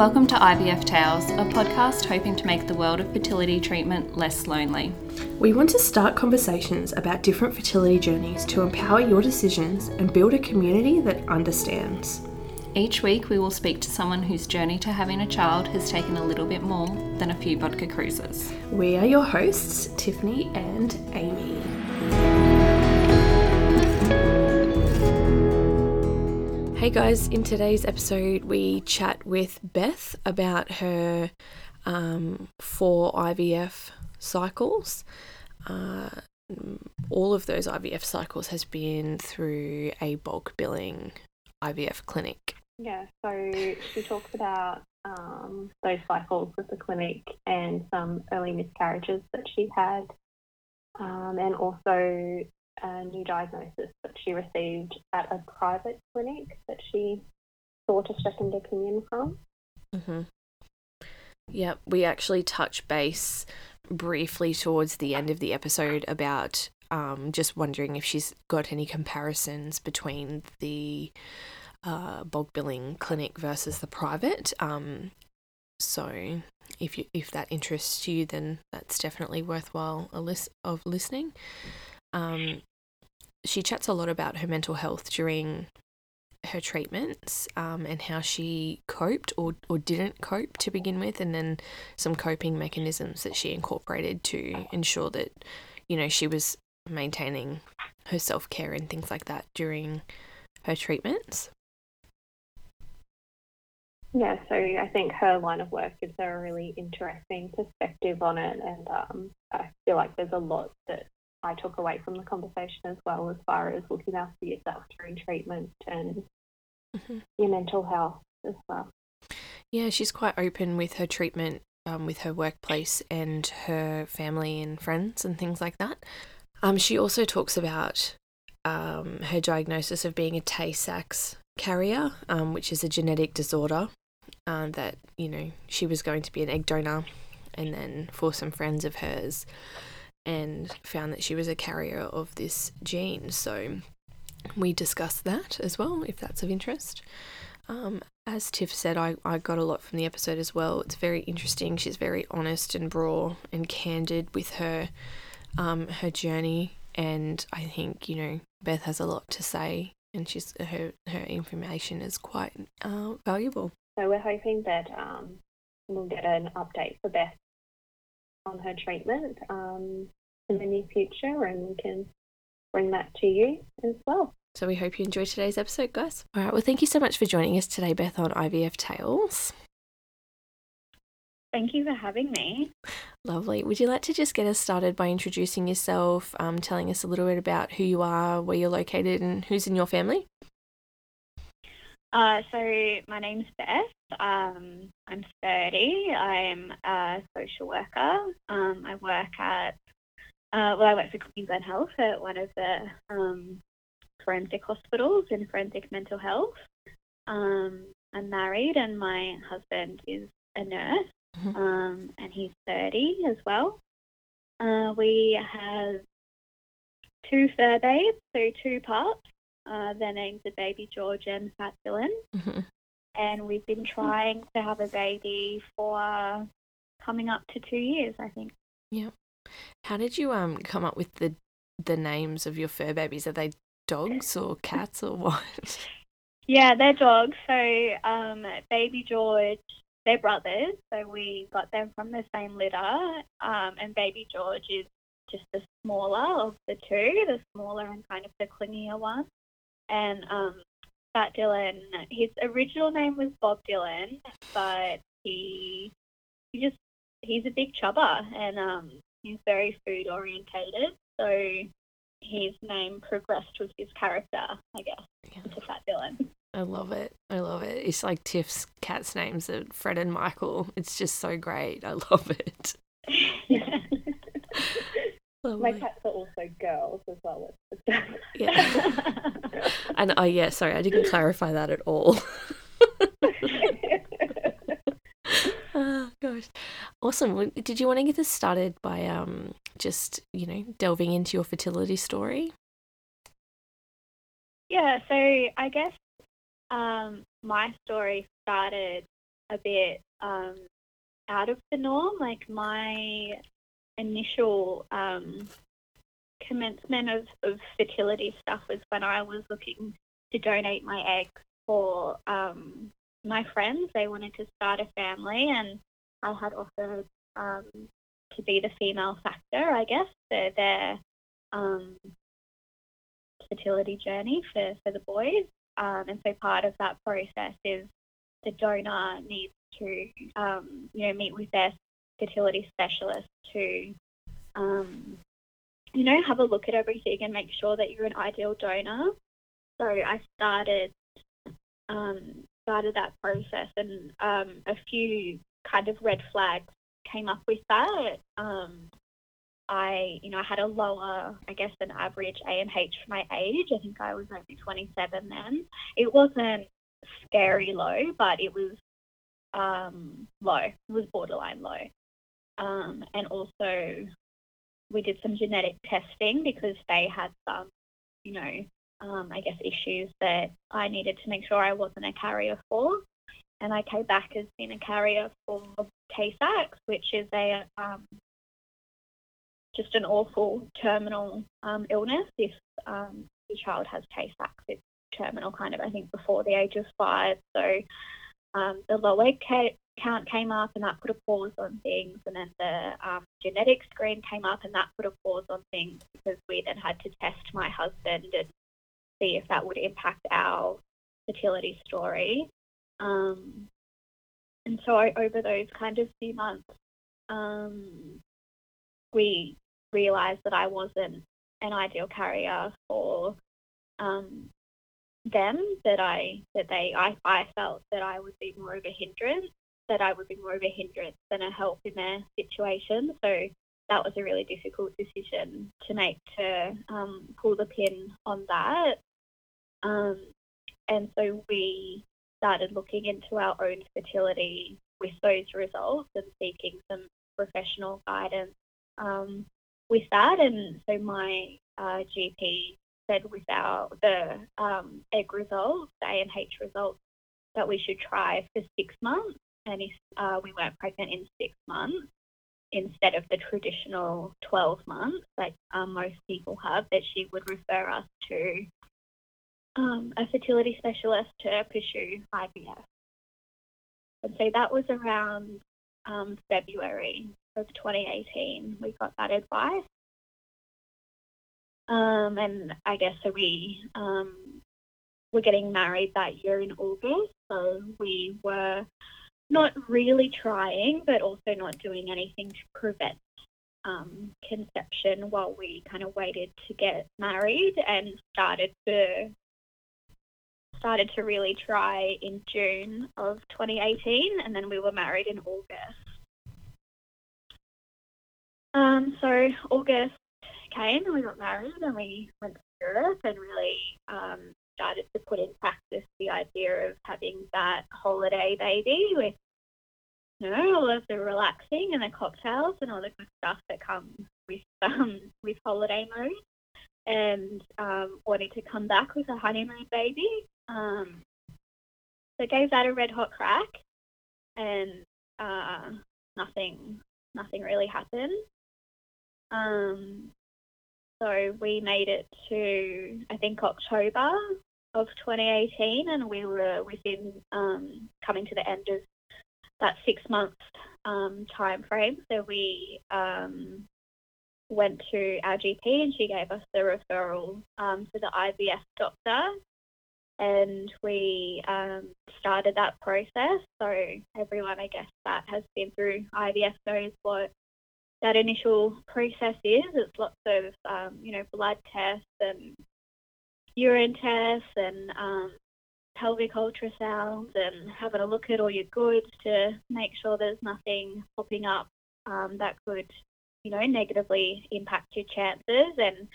Welcome to IVF Tales, a podcast hoping to make the world of fertility treatment less lonely. We want to start conversations about different fertility journeys to empower your decisions and build a community that understands. Each week, we will speak to someone whose journey to having a child has taken a little bit more than a few vodka cruises. We are your hosts, Tiffany and Amy. Hey guys, in today's episode, we chat with Beth about her um, four IVF cycles. Uh, all of those IVF cycles has been through a bulk billing IVF clinic. Yeah, so she talks about um, those cycles with the clinic and some early miscarriages that she had, um, and also a new diagnosis that she received at a private clinic that she sought a second opinion from. Mm-hmm. Yeah, we actually touch base briefly towards the end of the episode about um, just wondering if she's got any comparisons between the uh, bulk billing clinic versus the private. Um, so if you if that interests you, then that's definitely worthwhile a list of listening. Um, she chats a lot about her mental health during her treatments um, and how she coped or, or didn't cope to begin with, and then some coping mechanisms that she incorporated to ensure that, you know, she was maintaining her self care and things like that during her treatments. Yeah, so I think her line of work gives her a really interesting perspective on it, and um, I feel like there's a lot that I took away from the conversation as well, as far as looking after yourself during treatment and mm-hmm. your mental health as well. Yeah, she's quite open with her treatment um, with her workplace and her family and friends and things like that. Um, she also talks about um, her diagnosis of being a Tay Sachs carrier, um, which is a genetic disorder uh, that, you know, she was going to be an egg donor. And then for some friends of hers, and found that she was a carrier of this gene. So we discussed that as well, if that's of interest. Um, as Tiff said, I, I got a lot from the episode as well. It's very interesting. She's very honest and raw and candid with her um, her journey, and I think you know Beth has a lot to say, and she's her her information is quite uh, valuable. So we're hoping that um, we'll get an update for Beth on her treatment um, in the near future, and we can bring that to you as well. So we hope you enjoyed today's episode, guys. All right, well, thank you so much for joining us today, Beth, on IVF Tales. Thank you for having me. Lovely. Would you like to just get us started by introducing yourself, um, telling us a little bit about who you are, where you're located, and who's in your family? Uh, so my name's Beth. Um, I'm 30. I'm a social worker. Um, I work at uh, well, I work for Queensland Health at one of the um, forensic hospitals in forensic mental health. Um, I'm married, and my husband is a nurse, mm-hmm. um, and he's 30 as well. Uh, we have two fur babes, so two pups. Uh, their names are Baby George and Fat Dylan. Mm-hmm. And we've been trying to have a baby for coming up to two years, I think. Yeah. How did you um come up with the the names of your fur babies? Are they dogs or cats or what? Yeah, they're dogs. So um, Baby George, they're brothers. So we got them from the same litter. Um, and Baby George is just the smaller of the two, the smaller and kind of the clingier one and um, Fat Dylan, his original name was Bob Dylan, but he he just he's a big chubber and um, he's very food orientated. So his name progressed with his character, I guess, yeah. to Fat Dylan. I love it. I love it. It's like Tiff's cat's names are Fred and Michael. It's just so great. I love it. My cats are also girls as well. yeah. and oh yeah, sorry, I didn't clarify that at all. oh gosh, awesome. Did you want to get this started by um just you know delving into your fertility story? Yeah. So I guess um my story started a bit um, out of the norm. Like my initial um, commencement of, of fertility stuff was when I was looking to donate my eggs for um, my friends. They wanted to start a family, and I had offered um, to be the female factor, I guess, for their um, fertility journey for, for the boys. Um, and so part of that process is the donor needs to, um, you know, meet with their fertility specialist to, um, you know, have a look at everything and make sure that you're an ideal donor. So I started um, started that process, and um, a few kind of red flags came up with that. Um, I, you know, I had a lower, I guess, than average AMH for my age. I think I was only 27 then. It wasn't scary low, but it was um, low. It was borderline low. Um, and also, we did some genetic testing because they had some, you know, um, I guess, issues that I needed to make sure I wasn't a carrier for. And I came back as being a carrier for Tay-Sachs, which is a um, just an awful terminal um, illness. If um, your child has Tay-Sachs, it's terminal kind of, I think, before the age of five. So um, the low egg count came up and that put a pause on things. And then the um, genetic screen came up and that put a pause on things because we then had to test my husband and see if that would impact our fertility story. Um, and so over those kind of few months, um, we realised that I wasn't an ideal carrier for um, them. That I that they I, I felt that I would be more of a hindrance. That I would be more of a hindrance than a help in their situation. So that was a really difficult decision to make to um, pull the pin on that. Um, and so we started looking into our own fertility with those results and seeking some professional guidance um, with that. And so my uh, GP said with our the um, egg results, the AMH results, that we should try for six months. And if uh, we weren't pregnant in six months, instead of the traditional 12 months like um, most people have, that she would refer us to um, a fertility specialist to pursue IVF. And so that was around um, February of 2018. We got that advice. Um, and I guess so we um, were getting married that year in August. So we were not really trying, but also not doing anything to prevent um, conception while we kind of waited to get married and started to started to really try in June of 2018, and then we were married in August. Um, so August came and we got married and we went to Europe and really um, started to put in practice the idea of having that holiday baby with you know all of the relaxing and the cocktails and all the good stuff that comes with um, with holiday mode and um, wanting to come back with a honeymoon baby um, so gave that a red hot crack, and uh, nothing, nothing really happened. Um, so we made it to I think October of 2018, and we were within um, coming to the end of that six month um, time frame. So we um, went to our GP, and she gave us the referral um, to the IVF doctor and we um, started that process. So everyone, I guess, that has been through IVF knows what that initial process is. It's lots of, um, you know, blood tests and urine tests and um, pelvic ultrasounds and having a look at all your goods to make sure there's nothing popping up um, that could, you know, negatively impact your chances and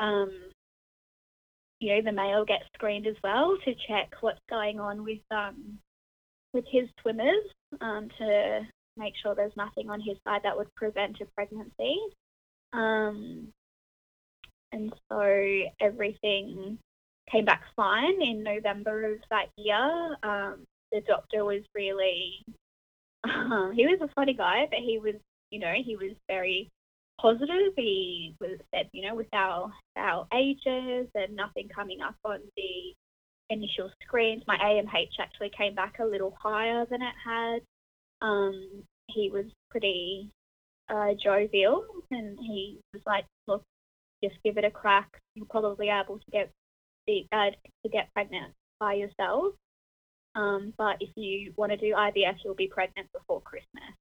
um, you know, the male gets screened as well to check what's going on with um, with his swimmers um, to make sure there's nothing on his side that would prevent a pregnancy. Um, and so everything came back fine in November of that year. Um, the doctor was really, um, he was a funny guy, but he was, you know, he was very positive. He was said, you know, with our our ages and nothing coming up on the initial screens, my AMH actually came back a little higher than it had. Um, he was pretty uh, jovial, and he was like, "Look, just give it a crack. you're probably able to get the uh, to get pregnant by yourself. Um, but if you want to do IVF, you'll be pregnant before Christmas."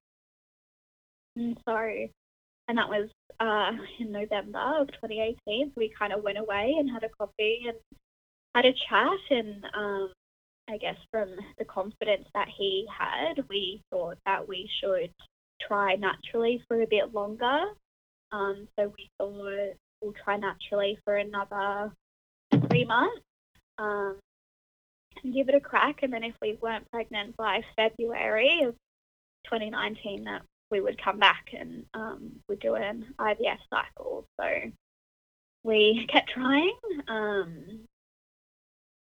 And so, and that was uh, in November of 2018. We kind of went away and had a coffee and had a chat, and um, I guess from the confidence that he had, we thought that we should try naturally for a bit longer. Um, so we thought we'll try naturally for another three months um, and give it a crack. And then if we weren't pregnant by February of 2019, that we would come back and um, we'd do an IVF cycle. So we kept trying. Um,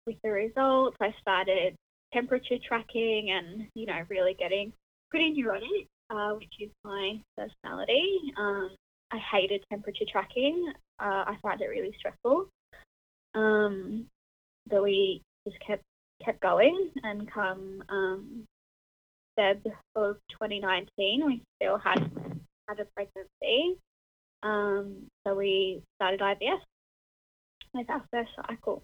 with the results, I started temperature tracking and, you know, really getting pretty neurotic, uh, which is my personality. Um, I hated temperature tracking. Uh, I find it really stressful. Um, but we just kept kept going, and come um, Feb of 2019, we still had had a pregnancy. Um, so we started IVF with our first cycle.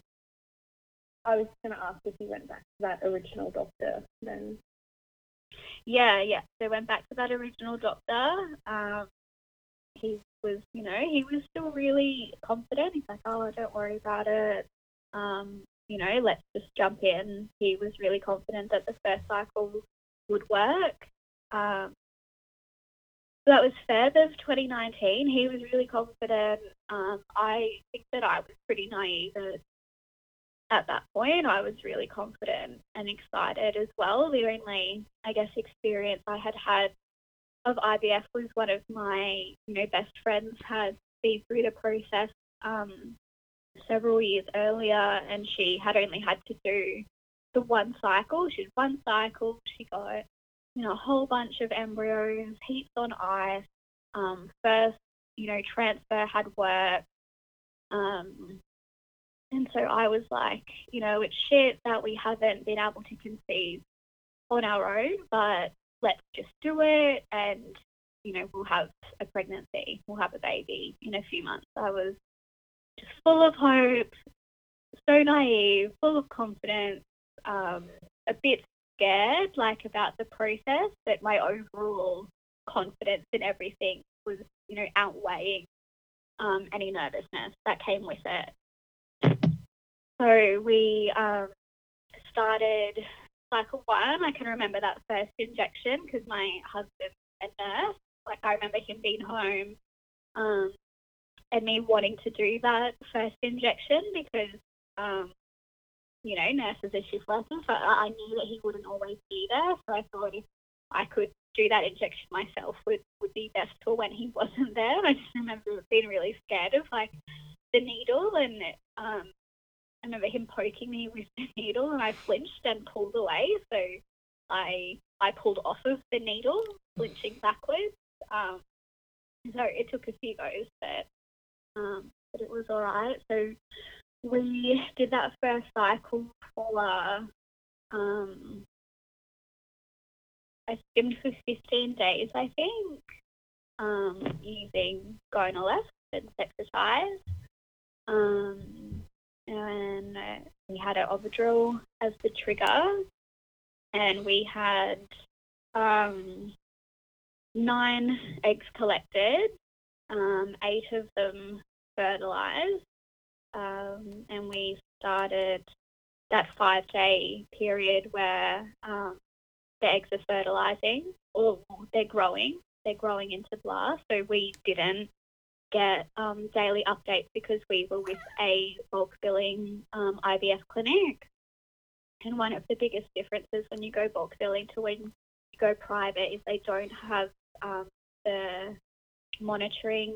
I was going to ask if you went back to that original doctor then. Yeah, yeah. So went back to that original doctor. Um, he was, you know, he was still really confident. He's like, oh, don't worry about it. Um, you know, let's just jump in. He was really confident that the first cycle would work. Um, that was Feb of 2019. He was really confident. Um, I think that I was pretty naive at at that point, I was really confident and excited as well. The only, I guess, experience I had had of IVF was one of my, you know, best friends had been through the process um, several years earlier, and she had only had to do the one cycle. She did one cycle. She got, you know, a whole bunch of embryos, heaps on ice. Um, first, you know, transfer had worked. Um, and so I was like, you know, it's shit that we haven't been able to conceive on our own, but let's just do it and, you know, we'll have a pregnancy, we'll have a baby in a few months. I was just full of hope, so naive, full of confidence, um, a bit scared, like about the process, but my overall confidence in everything was, you know, outweighing um, any nervousness that came with it. So we um, started cycle one. I can remember that first injection because my husband's a nurse. Like I remember him being home um, and me wanting to do that first injection because, um, you know, nurses are shift workers. So I knew that he wouldn't always be there. So I thought if I could do that injection myself would, would be best for when he wasn't there. And I just remember being really scared of like the needle and um, I remember him poking me with the needle and I flinched and pulled away. So I I pulled off of the needle, flinching backwards. Um, so it took a few goes, but um, but it was all right. So we did that first cycle for um, I stimmed for 15 days, I think, um, using Gonal-f and Cetrotide. Um, and we had an Ovidrel as the trigger, and we had um, nine eggs collected, um, eight of them fertilized, um, and we started that five day period where um, the eggs are fertilizing or they're growing. They're growing into blast. So we didn't get um, daily updates because we were with a bulk billing um, IVF clinic. And one of the biggest differences when you go bulk billing to when you go private is they don't have um, the monitoring.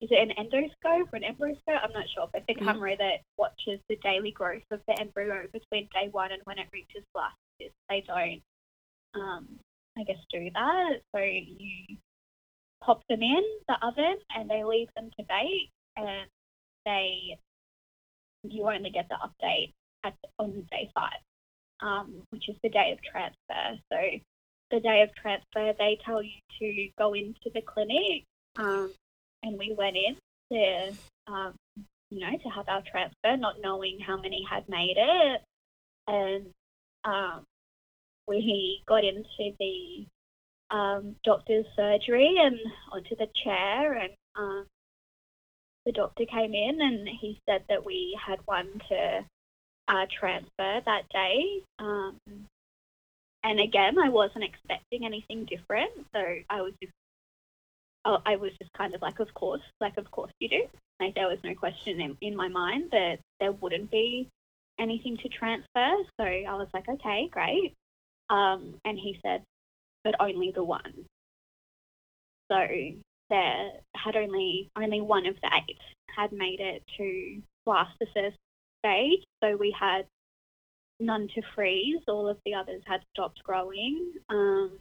Is it an endoscope or an embryoscope? I'm not sure, but the mm-hmm. camera that watches the daily growth of the embryo between day one and when it reaches blast this. They don't, um, I guess, do that. So you pop them in the oven and they leave them to bake, and they you only get the update at on day five, um, which is the day of transfer. So the day of transfer, they tell you to go into the clinic, um, and we went in to, um, you know, to have our transfer, not knowing how many had made it, and um, we got into the um, doctor's surgery and onto the chair, and um, the doctor came in and he said that we had one to uh, transfer that day. Um, and again, I wasn't expecting anything different, so I was just, I was just kind of like, of course, like of course you do. Like there was no question in, in my mind that there wouldn't be anything to transfer. So I was like, okay, great. Um, and he said, but only the one. So there had only only one of the eight had made it to blastocyst stage. So we had none to freeze. All of the others had stopped growing. Um,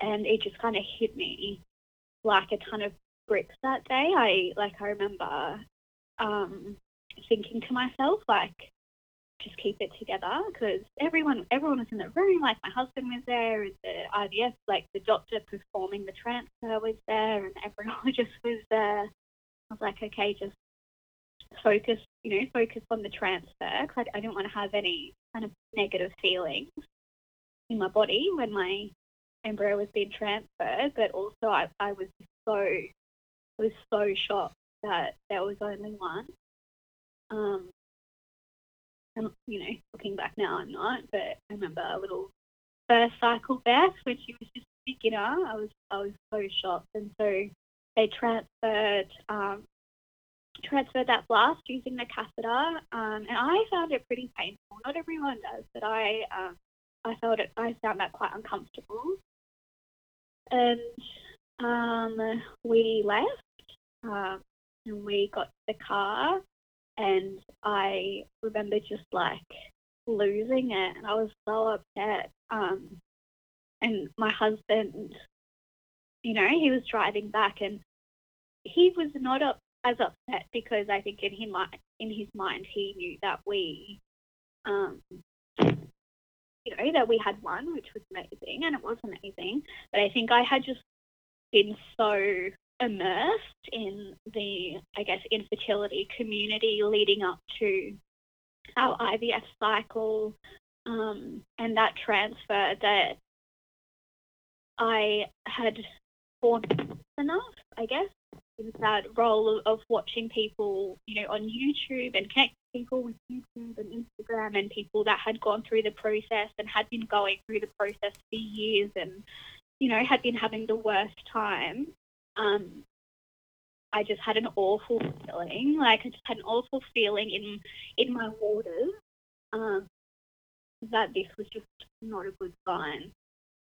and it just kind of hit me like a ton of bricks that day. I like I remember um, thinking to myself like, just keep it together because everyone everyone was in the room. Like my husband was there, the IVF, like the doctor performing the transfer was there, and everyone just was there. I was like, okay, just focus, you know, focus on the transfer because I, I didn't want to have any kind of negative feelings in my body when my embryo was being transferred. But also, I, I was so, was so shocked that there was only one. Um, and you know, looking back now, I'm not, but I remember a little first cycle Beth when she was just a beginner. I was, I was so shocked, and so they transferred um, transferred that blast using the catheter, um, and I found it pretty painful. Not everyone does, but I um, I felt it. I found that quite uncomfortable, and um, we left, um, and we got the car, and I remember just like losing it, and I was so upset. Um, and my husband, you know, he was driving back, and he was not up as upset because I think in his mind, in his mind, he knew that we, um, you know, that we had one, which was amazing, and it was amazing. But I think I had just been so immersed in the, I guess, infertility community leading up to our IVF cycle um, and that transfer that I had formed enough, I guess, in that role of, of watching people, you know, on YouTube and connecting people with YouTube and Instagram and people that had gone through the process and had been going through the process for years and, you know, had been having the worst time. Um, I just had an awful feeling, like I just had an awful feeling in in my waters um, that this was just not a good sign.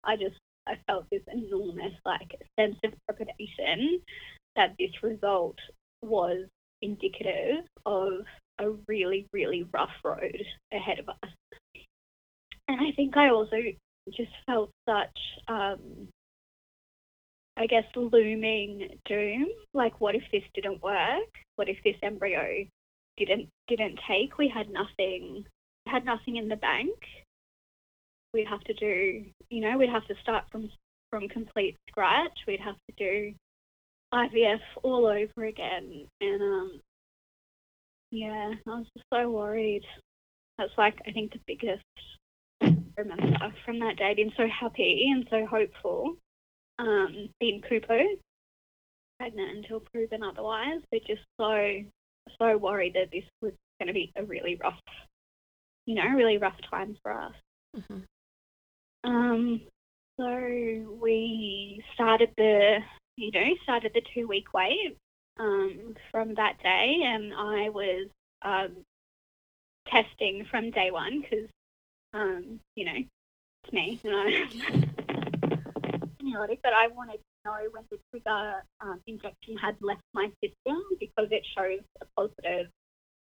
I just I felt this enormous like sense of trepidation that this result was indicative of a really, really rough road ahead of us. And I think I also just felt such, um, I guess, looming doom. Like, what if this didn't work? What if this embryo didn't didn't take? We had nothing, had nothing in the bank. We'd have to do, you know, we'd have to start from from complete scratch. We'd have to do IVF all over again. And um, yeah, I was just so worried. That's like, I think, the biggest I remember from that day, being so happy and so hopeful. Um, being PUPO, pregnant until proven otherwise, but just so, so worried that this was going to be a really rough, you know, really rough time for us. Mm-hmm. Um, so we started the you know, started the two week wait um, from that day, and I was um, testing from day one because, um, you know, it's me, I neurotic, but I wanted to know when the trigger um, injection had left my system because it shows a positive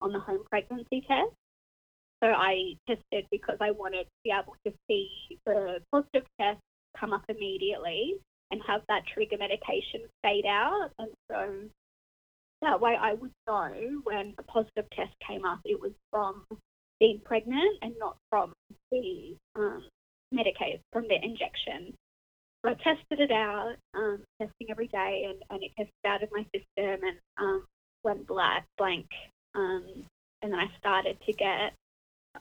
on the home pregnancy test. so I tested because I wanted to be able to see the positive test come up immediately and have that trigger medication fade out. And so that way I would know when a positive test came up, it was from being pregnant and not from the um, Medicaid, from the injection. So I tested it out, um, testing every day, and, and it tested out of my system and um, went black, blank. Um, and then I started to get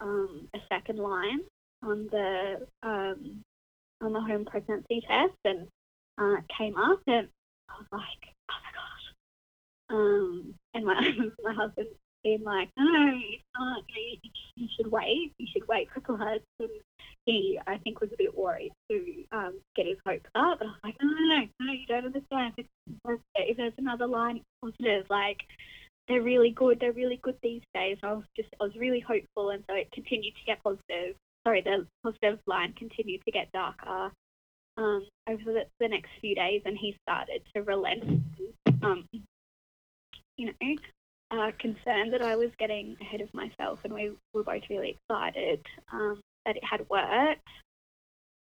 um, a second line on the um, on the home pregnancy test, and uh, it came up, and I was like, oh. Um, and my my husband being like, no, it's not. You, you should wait. You should wait for bloods. And he, I think, was a bit worried to um, get his hopes up. And I was like, no, no, no, no, you don't understand. If, if there's another line positive, like they're really good. They're really good these days. I was just, I was really hopeful, and so it continued to get positive. Sorry, the positive line continued to get darker um, over the, the next few days, and he started to relent. Um, you know, uh, concerned that I was getting ahead of myself, and we were both really excited um, that it had worked.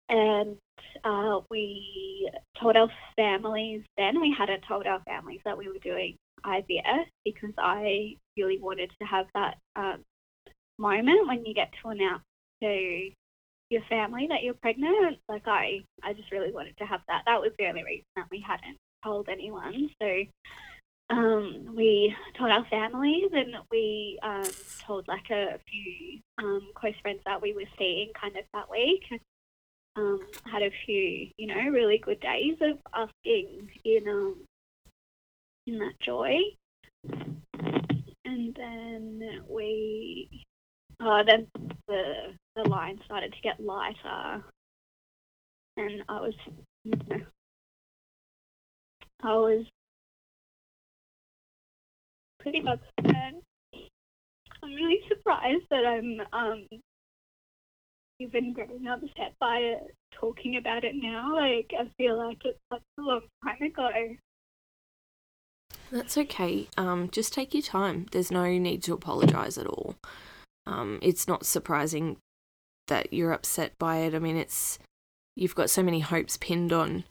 And uh, we told our families then, we hadn't told our families that we were doing IVF because I really wanted to have that um, moment when you get to announce to your family that you're pregnant. Like I, I just really wanted to have that. That was the only reason that we hadn't told anyone. So um, we told our families and we um, told like a few um, close friends that we were seeing kind of that week. Um, had a few, you know, really good days of asking in um, in that joy, and then we, oh, then the the line started to get lighter, and I was, you know, I was pretty much I'm really surprised that I'm um, even getting upset by it, talking about it now. Like, I feel like it's such a long time ago. That's okay. Um, just take your time. There's no need to apologise at all. Um, it's not surprising that you're upset by it. I mean, it's you've got so many hopes pinned on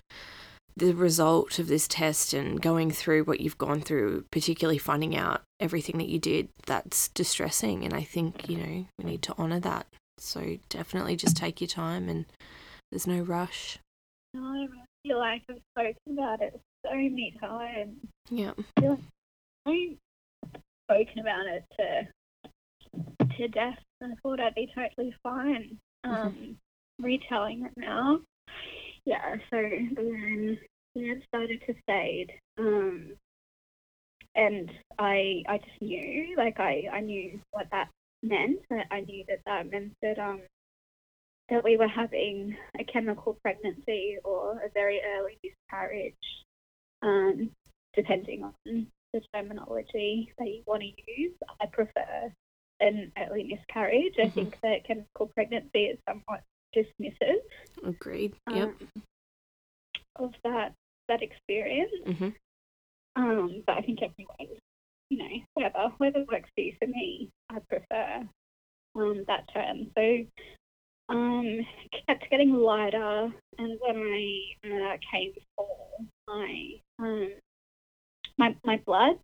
the result of this test and going through what you've gone through, particularly finding out everything that you did, that's distressing. And I think, you know, we need to honour that. So definitely just take your time and there's no rush. No, I feel like I've spoken about it so many times. Yeah. I feel like I've spoken about it to to death. and I thought I'd be totally fine um, mm-hmm. retelling it now yeah, so then it started to fade. Um, and I I just knew, like I, I knew what that meant. I knew that that meant that um that we were having a chemical pregnancy or a very early miscarriage, um, depending on the terminology that you want to use. I prefer an early miscarriage. Mm-hmm. I think that chemical pregnancy is somewhat dismissive. Agreed. Yep. Um, of that that experience. Mm-hmm. Um, but I think everyone, you know, whatever, whatever works for you. For me, I prefer um, that term. So um, kept getting lighter, and when I uh, came for my um, my my blood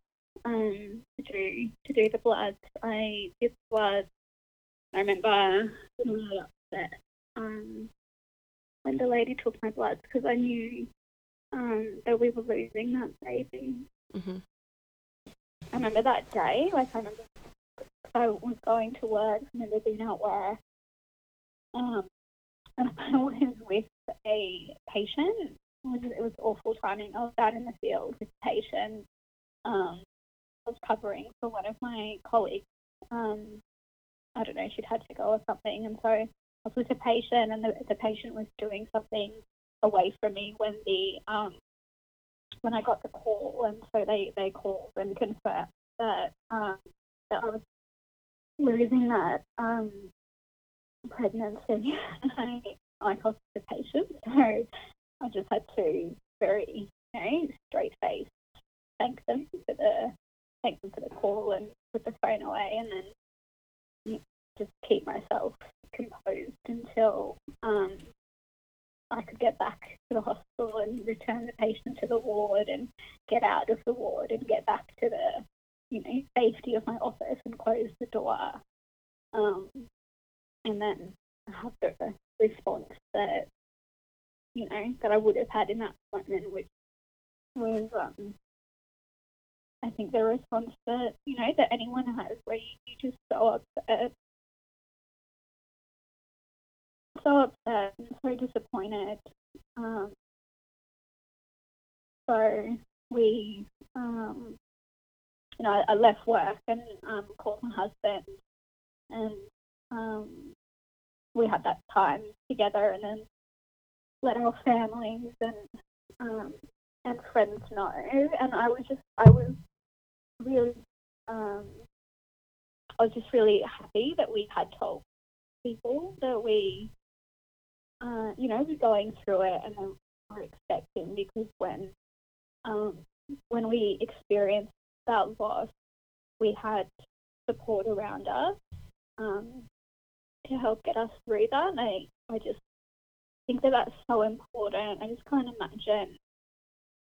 um, to do to do the blood, I did blood. I remember getting really upset um, when the lady took my blood because I knew um, that we were losing that baby. Mm-hmm. I remember that day, like I remember I was going to work, I remember being at work, um, and I was with a patient. It was, it was awful timing. I was out in the field with a patient. Um, I was covering for one of my colleagues. Um, I don't know, she'd had to go or something, and so I was with a patient, and the, the patient was doing something away from me when the um, when I got the call, and so they they called and confirmed that um, that I was losing that um, pregnancy. I, I lost the patient, so I just had to very you know, straight face thank them for the thank them for the call and put the phone away, and then just keep myself composed until um, I could get back to the hospital and return the patient to the ward and get out of the ward and get back to the, you know, safety of my office and close the door. Um, and then have the response that, you know, that I would have had in that moment, which was, um, I think the response that, you know, that anyone has where you, you just so upset so upset and so disappointed. Um, so we, um, you know, I, left work and um, called my husband, and um, we had that time together, and then let our families and um, and friends know. And I was just, I was really, um, I was just really happy that we had told people that we uh, you know, we're going through it and then we're expecting because when um, when we experienced that loss, we had support around us um, to help get us through that. And I, I just think that that's so important. I just can't imagine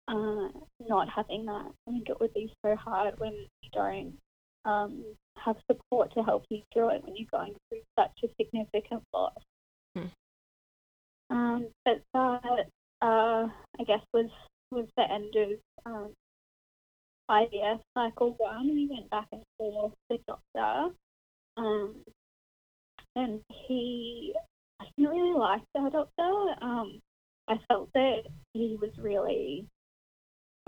uh, not having that. I think it would be so hard when you don't um, have support to help you through it when you're going through such a significant loss. Um, but that, uh, I guess, was was the end of um, IVF cycle one. We went back and forth with the doctor, um, and he, I didn't really like our doctor. Um, I felt that he was really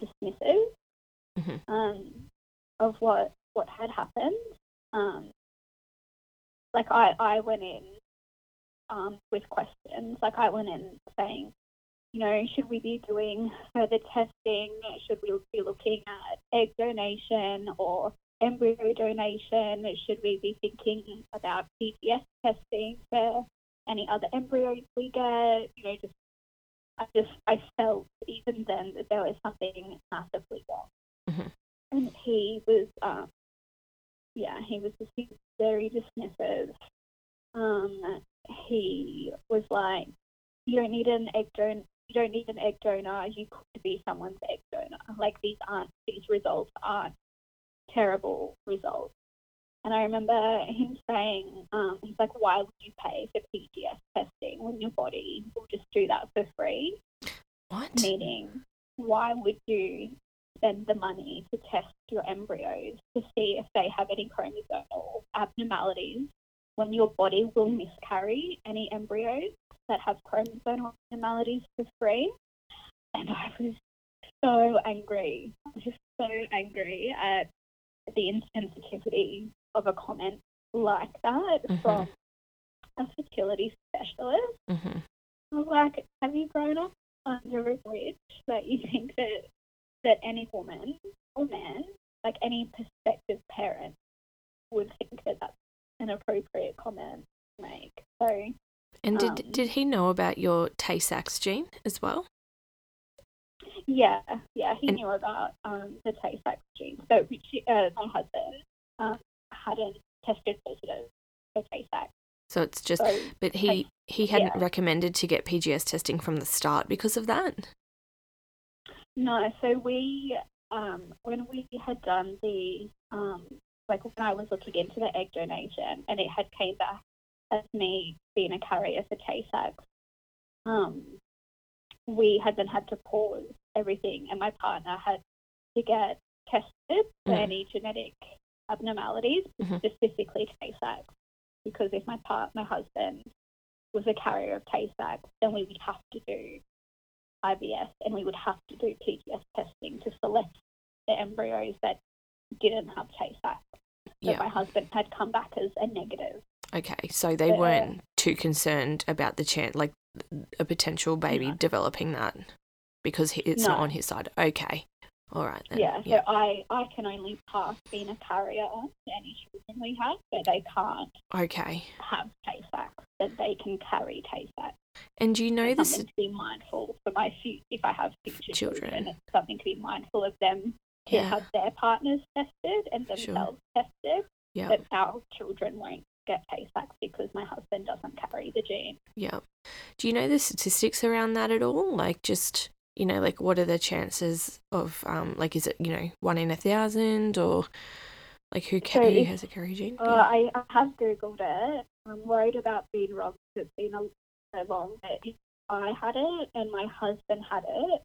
dismissive Mhm. um, of what what had happened. Um, like I, I went in um, with questions. Like I went in saying, you know, should we be doing further testing? Should we be looking at egg donation or embryo donation? Should we be thinking about PGS testing for any other embryos we get? You know, just I just I felt even then that there was something massively wrong. Mhm. And he was, um, yeah, he was just very dismissive. Um, he was like, "You don't need an egg donor. You don't need an egg donor. You could be someone's egg donor. Like these aren't these results aren't terrible results." And I remember him saying, um, "He's like, why would you pay for PGS testing when your body will just do that for free?" What? Meaning, why would you spend the money to test your embryos to see if they have any chromosomal abnormalities when your body will miscarry any embryos that have chromosomal abnormalities for free? And I was so angry. Just so angry at the insensitivity of a comment like that Mhm. from a fertility specialist. hmm I was like, have you grown up under a bridge that you think that that any woman or man, like any prospective parent, would think that that's an appropriate comment to make? So And did Um, did he know about your Tay Sachs gene as well? yeah, yeah, he And- knew about um, the Tay-Sachs gene. So she, uh, my husband um, hadn't tested positive for Tay-Sachs. So it's just, So but he he hadn't yeah. recommended to get PGS testing from the start because of that. No, so we, um, when we had done the, um, like when I was looking into the egg donation and it had came back as me being a carrier for Tay-Sachs, um, we had then had to pause everything and my partner had to get tested for Mm. any genetic abnormalities, Mhm. specifically Tay-Sachs, because if my part, my husband was a carrier of Tay-Sachs, then we would have to do IVF and we would have to do PGS testing to select the embryos that didn't have Tay-Sachs. So Yeah. my husband had come back as a negative. Okay, so they Yeah. Uh, weren't too concerned about the chance, like a potential baby No. developing that, because it's not on his side. Okay, all right then. Yeah, so I, I can only pass being a carrier to any children we have, but they can't Okay. have Tay-Sachs, but they can carry Tay-Sachs. And do you know It's this? something to be mindful for my future, if I have future Children. children. It's something to be mindful of them to Yeah. have their partners tested and Sure. themselves tested, Yeah. but our children won't get Tay-Sachs because my husband doesn't carry the gene. Yeah. Do you know the statistics around that at all? Like, just you know, like what are the chances of um, like, is it you know one in a thousand or like who ca- So who if- has a carry gene? Uh, I, I have googled it. I'm worried about being wrong because it's been a so long. But I had it and my husband had it,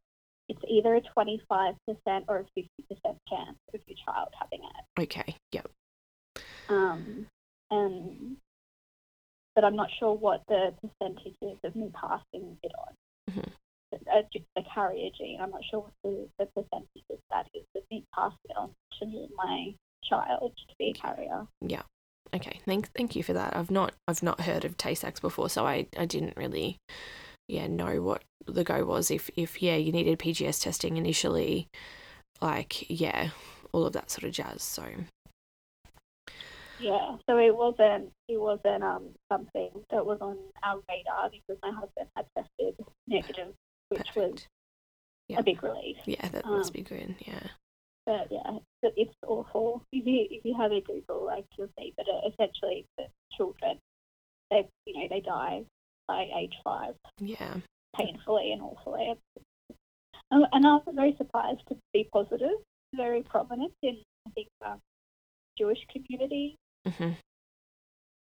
it's either a 25% or a 50% chance of your child having it. Okay. Yep. Um, and but I'm not sure what the percentage is of me passing it on. Mhm. Uh, just the carrier gene. I'm not sure what the, the percentage of that is of me passing it on to my child to be a carrier. Yeah. Okay. Thank thank you for that. I've not I've not heard of Tay-Sachs before, so I, I didn't really yeah know what the go was. If if yeah you needed PGS testing initially, like yeah all of that sort of jazz. So Yeah, so it wasn't it wasn't um something that was on our radar because my husband had tested negative, which was. Yeah. a big relief. Yeah, that um, must be good. Yeah. But yeah, but it's awful. If you if you have a Google, like you'll see that it, essentially the children, they you know they die by age five Yeah. Painfully and awfully. And, and I was very surprised to be positive, very prominent in I think um, Jewish community hmm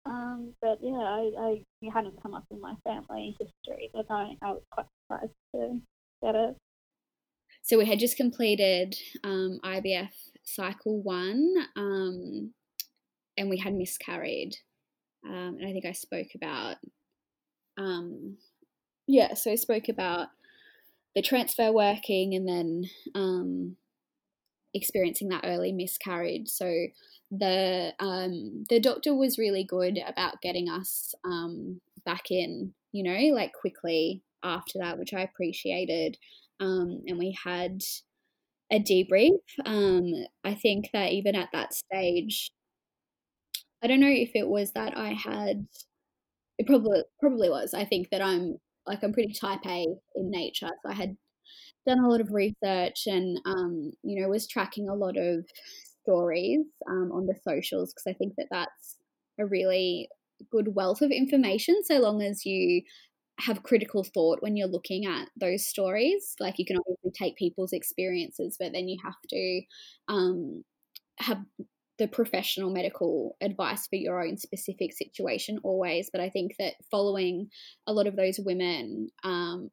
Um, but yeah, I, I it hadn't come up in my family history, but I, I was quite surprised to get it. So we had just completed um, IVF cycle one, um, and we had miscarried. Um, and I think I spoke about, um, yeah, so I spoke about the transfer working and then um, experiencing that early miscarriage. So the um, the doctor was really good about getting us um, back in, you know, like quickly after that, which I appreciated um, and we had a debrief. Um, I think that even at that stage, I don't know if it was that I had. It probably probably was. I think that I'm like I'm pretty type A in nature, so I had done a lot of research and um, you know was tracking a lot of stories um, on the socials because I think that that's a really good wealth of information so long as you have critical thought when you're looking at those stories. Like you can obviously take people's experiences, but then you have to um, have the professional medical advice for your own specific situation always. But I think that following a lot of those women um,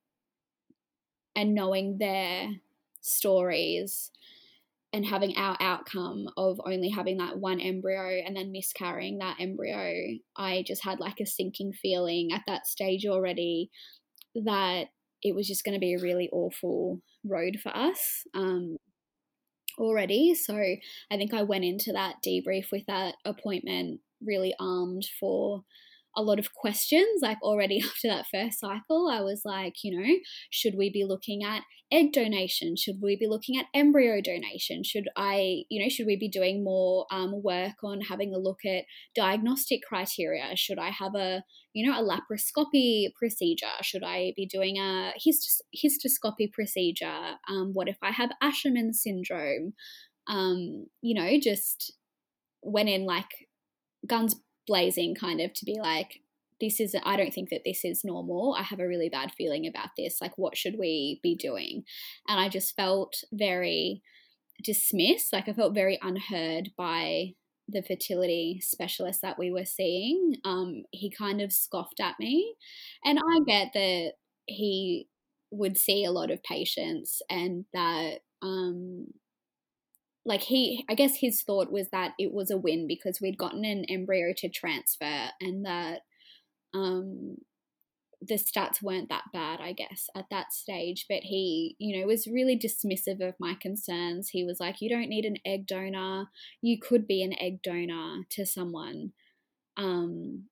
and knowing their stories and having our outcome of only having that one embryo and then miscarrying that embryo, I just had like a sinking feeling at that stage already that it was just going to be a really awful road for us um, already. So I think I went into that debrief with that appointment really armed for a lot of questions. Like already after that first cycle, I was like, you know, should we be looking at egg donation? Should we be looking at embryo donation? Should I, you know, should we be doing more um, work on having a look at diagnostic criteria? Should I have a, you know, a laparoscopy procedure? Should I be doing a hist- histoscopy procedure? Um, what if I have Asherman syndrome? Um, you know, just went in like guns blazing kind of to be like this is i don't think that this is normal. I have a really bad feeling about this. Like what should we be doing? And i just felt very dismissed. Like i felt very unheard by the fertility specialist that we were seeing. Um he kind of scoffed at me. And i get that he would see a lot of patients and that um like he i guess his thought was that it was a win because we'd gotten an embryo to transfer and that um the stats weren't that bad i guess at that stage. But he you know was really dismissive of my concerns. He was like you don't need an egg donor. You could be an egg donor to someone. Um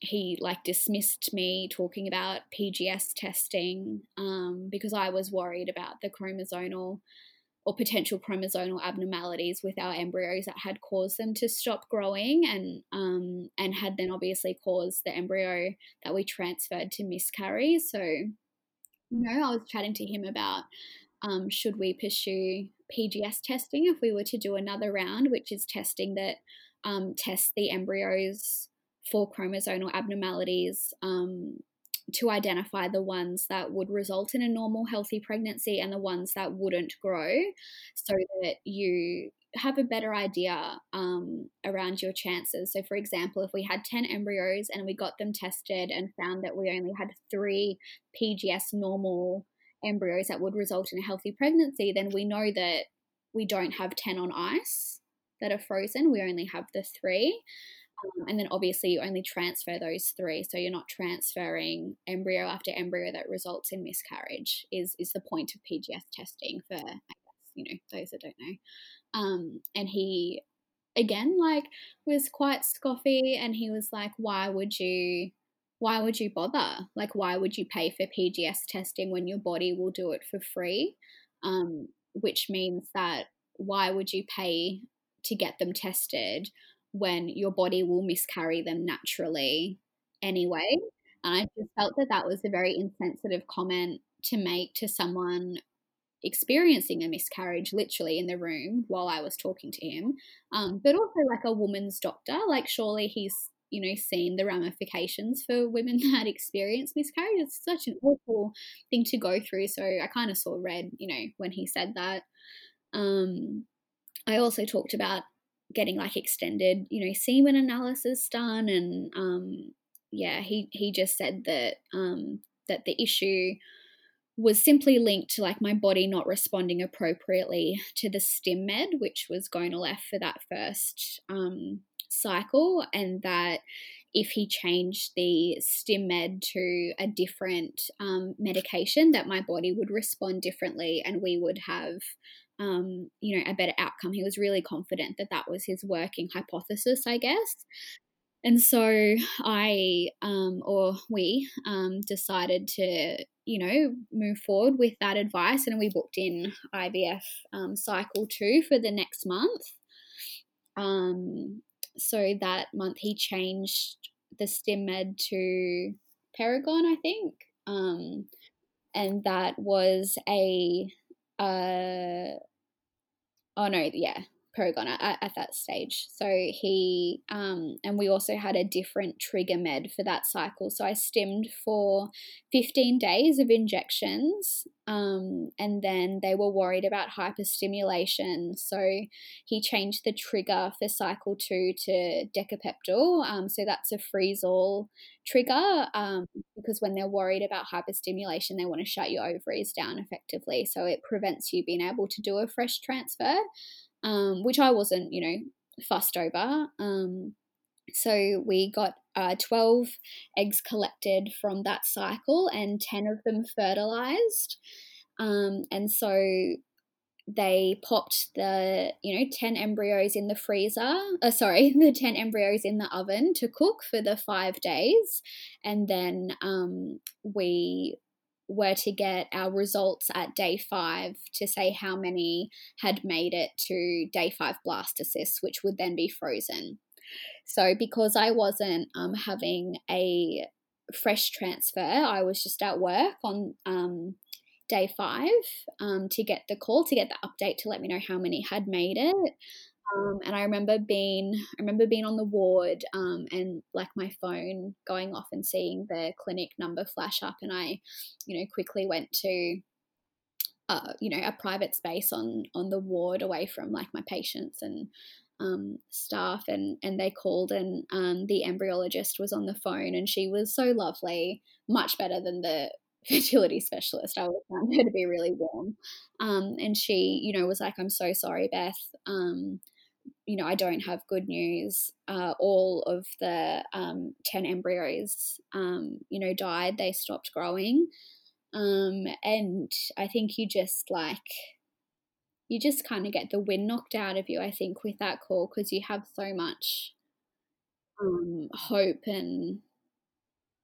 he like dismissed me talking about pgs testing um because i was worried about the chromosomal or potential chromosomal abnormalities with our embryos that had caused them to stop growing and um, and had then obviously caused the embryo that we transferred to miscarry. So, you know, I was chatting to him about um, should we pursue PGS testing if we were to do another round, which is testing that um, tests the embryos for chromosomal abnormalities um, to identify the ones that would result in a normal, healthy pregnancy and the ones that wouldn't grow so that you have a better idea um, around your chances. So, for example, if we had 10 embryos and we got them tested and found that we only had three PGS normal embryos that would result in a healthy pregnancy, then we know that we don't have 10 on ice that are frozen. We only have the three. Um, and then obviously you only transfer those three, so you're not transferring embryo after embryo that results in miscarriage. Is is the point of PGS testing for I guess you know those that don't know. Um, and he again like was quite scoffy, and he was like, "Why would you?" Why would you bother? Like, why would you pay for PGS testing when your body will do it for free? Um, which means that why would you pay to get them tested when your body will miscarry them naturally anyway. And I just felt that that was a very insensitive comment to make to someone experiencing a miscarriage literally in the room while I was talking to him. Um, but also like a woman's doctor, like surely he's you know seen the ramifications for women that experience miscarriage. It's such an awful thing to go through. So I kind of saw red, you know, when he said that. Um, I also talked about getting like extended, you know, semen analysis done, and um, yeah, he he just said that um, that the issue was simply linked to like my body not responding appropriately to the stim med, which was Gonal-f for that first um, cycle, and that if he changed the stim med to a different um, medication, that my body would respond differently, and we would have um, you know, a better outcome. He was really confident that that was his working hypothesis, I guess. And so I, um, or we, um, decided to, you know, move forward with that advice, and we booked in IVF um, cycle two for the next month. Um, so that month he changed the stim med to Puregon, I think, um, and that was a uh, oh no, yeah, Puregon at, at that stage. So he, um, and we also had a different trigger med for that cycle. So I stimmed for 15 days of injections, um, and then they were worried about hyperstimulation. So he changed the trigger for cycle two to Decapeptyl. Um, so that's a freeze-all trigger um, because when they're worried about hyperstimulation, they want to shut your ovaries down effectively. So it prevents you being able to do a fresh transfer um, which I wasn't, you know, fussed over. Um, so we got uh, 12 eggs collected from that cycle and 10 of them fertilized. Um, and so they popped the, you know, 10 embryos in the freezer, uh, sorry, the 10 embryos in the oven to cook for the five days. And then um, we were to get our results at day five to say how many had made it to day five blastocysts, which would then be frozen. So, because I wasn't um, having a fresh transfer, I was just at work on um, day five um, to get the call, to get the update to let me know how many had made it. Um, and I remember being, I remember being on the ward, um, and like my phone going off and seeing the clinic number flash up, and I, you know, quickly went to, uh, you know, a private space on on the ward away from like my patients and um, staff, and and they called, and um, the embryologist was on the phone, and she was so lovely, much better than the fertility specialist. I found her to be really warm. Um, and she, you know, was like, I'm so sorry, Beth. Um, you know, I don't have good news. Uh, all of the um, 10 embryos, um, you know, died. They stopped growing. Um, and I think you just like, you just kind of get the wind knocked out of you, I think, with that call because you have so much um, hope and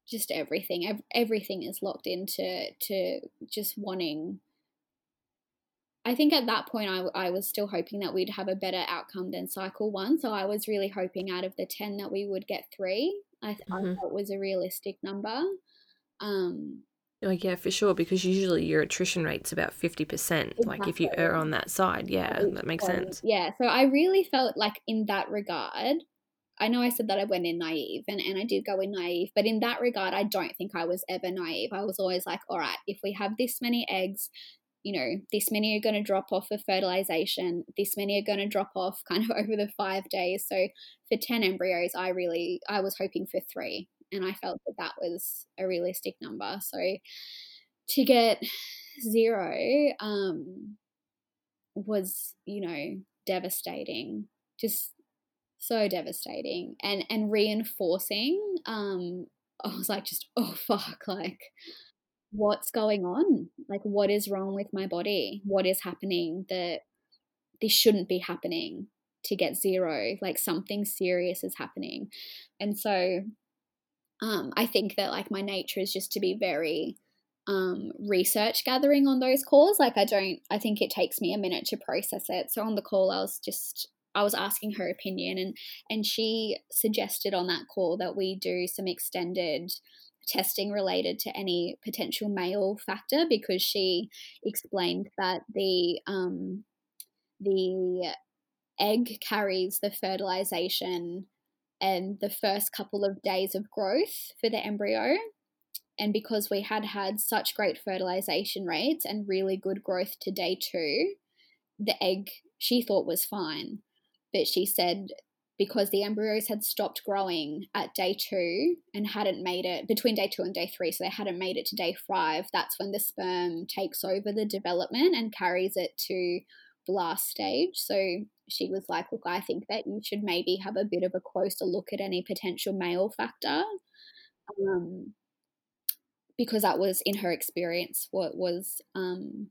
just everything. Everything is locked into to just wanting I think at that point, I, I was still hoping that we'd have a better outcome than cycle one. So I was really hoping out of the 10 that we would get three. I, th- mm-hmm. I thought was a realistic number. Um, oh, yeah, for sure, because usually your attrition rate's about 50%. Exactly. Like if you err on that side, yeah, that makes sense. Yeah, so I really felt like in that regard, I know I said that I went in naive and, and I did go in naive, but in that regard, I don't think I was ever naive. I was always like, all right, if we have this many eggs, you know, this many are going to drop off for fertilization, this many are going to drop off kind of over the five days. So for 10 embryos, I really, I was hoping for three and I felt that that was a realistic number. So to get zero um, was, you know, devastating. Just so devastating and and reinforcing um i was like just oh fuck like what's going on? Like what is wrong with my body? What is happening that this shouldn't be happening to get zero? Like something serious is happening. And so um i think that like my nature is just to be very um research gathering on those calls. Like i don't i think it takes me a minute to process it. So on the call i was just I was asking her opinion, and and she suggested on that call that we do some extended testing related to any potential male factor because she explained that the um, the egg carries the fertilization and the first couple of days of growth for the embryo. And because we had had such great fertilization rates and really good growth to day two, the egg she thought was fine. But she said because the embryos had stopped growing at day two and hadn't made it between day two and day three, so they hadn't made it to day five, that's when the sperm takes over the development and carries it to blast stage. So she was like, Look, I think that you should maybe have a bit of a closer look at any potential male factor. Um, because that was, in her experience, what was um,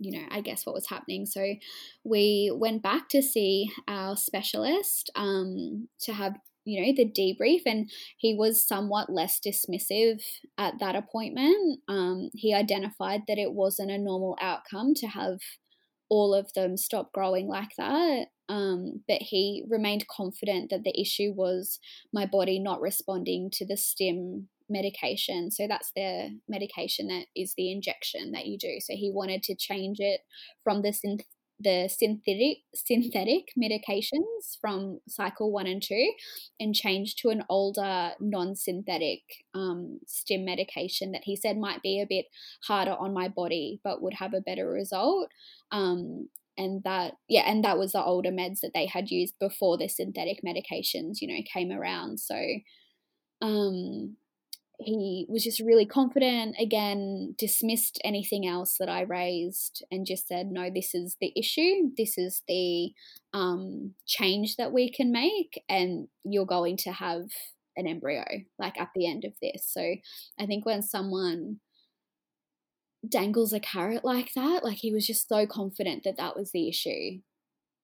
you know, I guess what was happening. So we went back to see our specialist um, to have, you know, the debrief, and he was somewhat less dismissive at that appointment. Um, he identified that it wasn't a normal outcome to have all of them stop growing like that. Um, but he remained confident that the issue was my body not responding to the stim medication. So that's the medication that is the injection that you do. So he wanted to change it from the synth the synthetic synthetic medications from cycle one and two and change to an older non-synthetic um, stim medication that he said might be a bit harder on my body but would have a better result um, and that yeah and that was the older meds that they had used before the synthetic medications you know came around so um he was just really confident again dismissed anything else that i raised and just said no this is the issue. This is the um, change that we can make and you're going to have an embryo like at the end of this. So i think when someone dangles a carrot like that like he was just so confident that that was the issue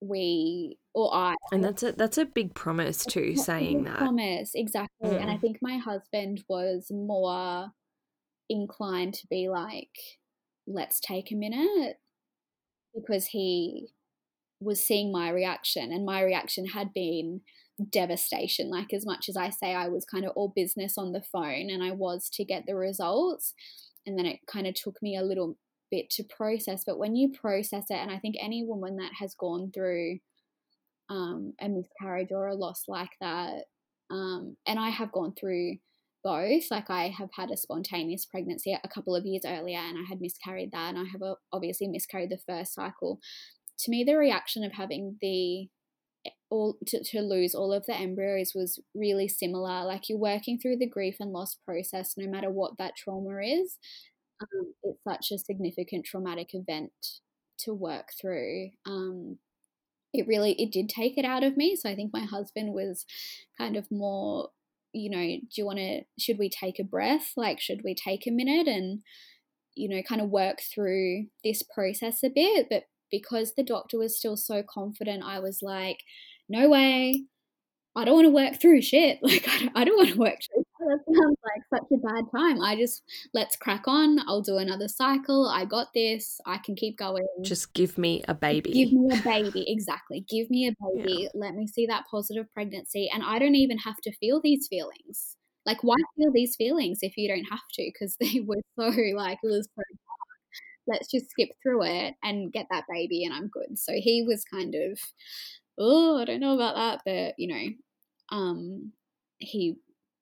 we or I and that's a that's a big promise too saying that promise exactly mm. and I mm. think my husband was more inclined to be like let's take a minute because he was seeing my reaction and my reaction had been devastation like as much as I say I was kind of all business on the phone and I was to get the results and then it kind of took me a little bit to process. But when you process it, and I think any woman that has gone through um, a miscarriage or a loss like that, um, and I have gone through both. Like I have had a spontaneous pregnancy a couple of years earlier, and I had miscarried that, and I have obviously miscarried the first cycle. To me, the reaction of having the eh, all to, to lose all of the embryos was really similar. Like you're working through the grief and loss process, no matter what that trauma is, um, it's such a significant traumatic event to work through. Um, it really it did take it out of me. So I think my husband was kind of more, you know, do you want to? Should we take a breath? Like, should we take a minute and you know, kind of work through this process a bit? But because the doctor was still so confident, I was like, no way. I don't want to work through shit. Like, I don't, I don't want to work through that sounds like such a bad time. I just let's crack on. I'll do another cycle. I got this. I can keep going. Just give me a baby. Give me a baby. Exactly. Give me a baby. Yeah. Let me see that positive pregnancy. And I don't even have to feel these feelings. Like, why feel these feelings if you don't have to? Because they were so like it was so. Let's just skip through it and get that baby, and I'm good. So he was kind of, oh, I don't know about that, but you know, um, he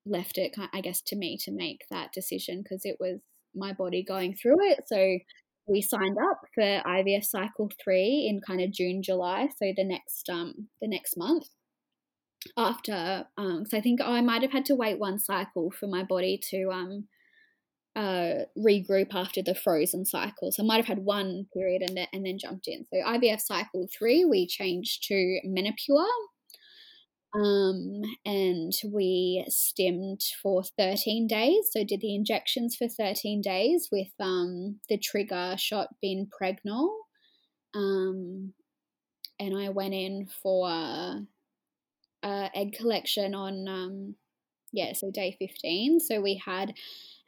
left it, I guess, to me to make that decision because it was my body going through it. So we signed up for IVF cycle three in kind of June, July, so the next um the next month after um so I think I might have had to wait one cycle for my body to um uh regroup after the frozen cycle. So I might have had one period and then and then jumped in. So IVF cycle three we changed to Menopur um, and we stimmed for 13 days. So did the injections for 13 days with um, the trigger shot being Pregnyl. Um, and I went in for uh, egg collection on, um, yeah, so day 15. So we had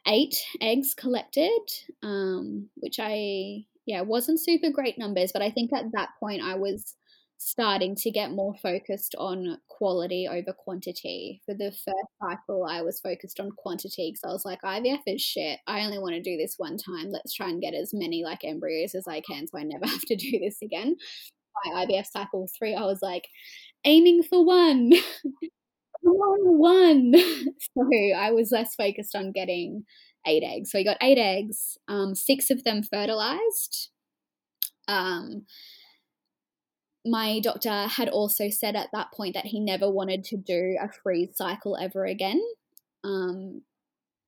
eight eggs collected, um, which I, yeah, wasn't super great numbers, but I think at that point I was starting to get more focused on quality over quantity. For the first cycle, I was focused on quantity because I was like, IVF is shit. I only want to do this one time. Let's try and get as many like embryos as I can so I never have to do this again. By IVF cycle three, I was like, aiming for one. On, one. so I was less focused on getting eight eggs. So I got eight eggs, um, six of them fertilized. Um, my doctor had also said at that point that he never wanted to do a freeze cycle ever again. Um,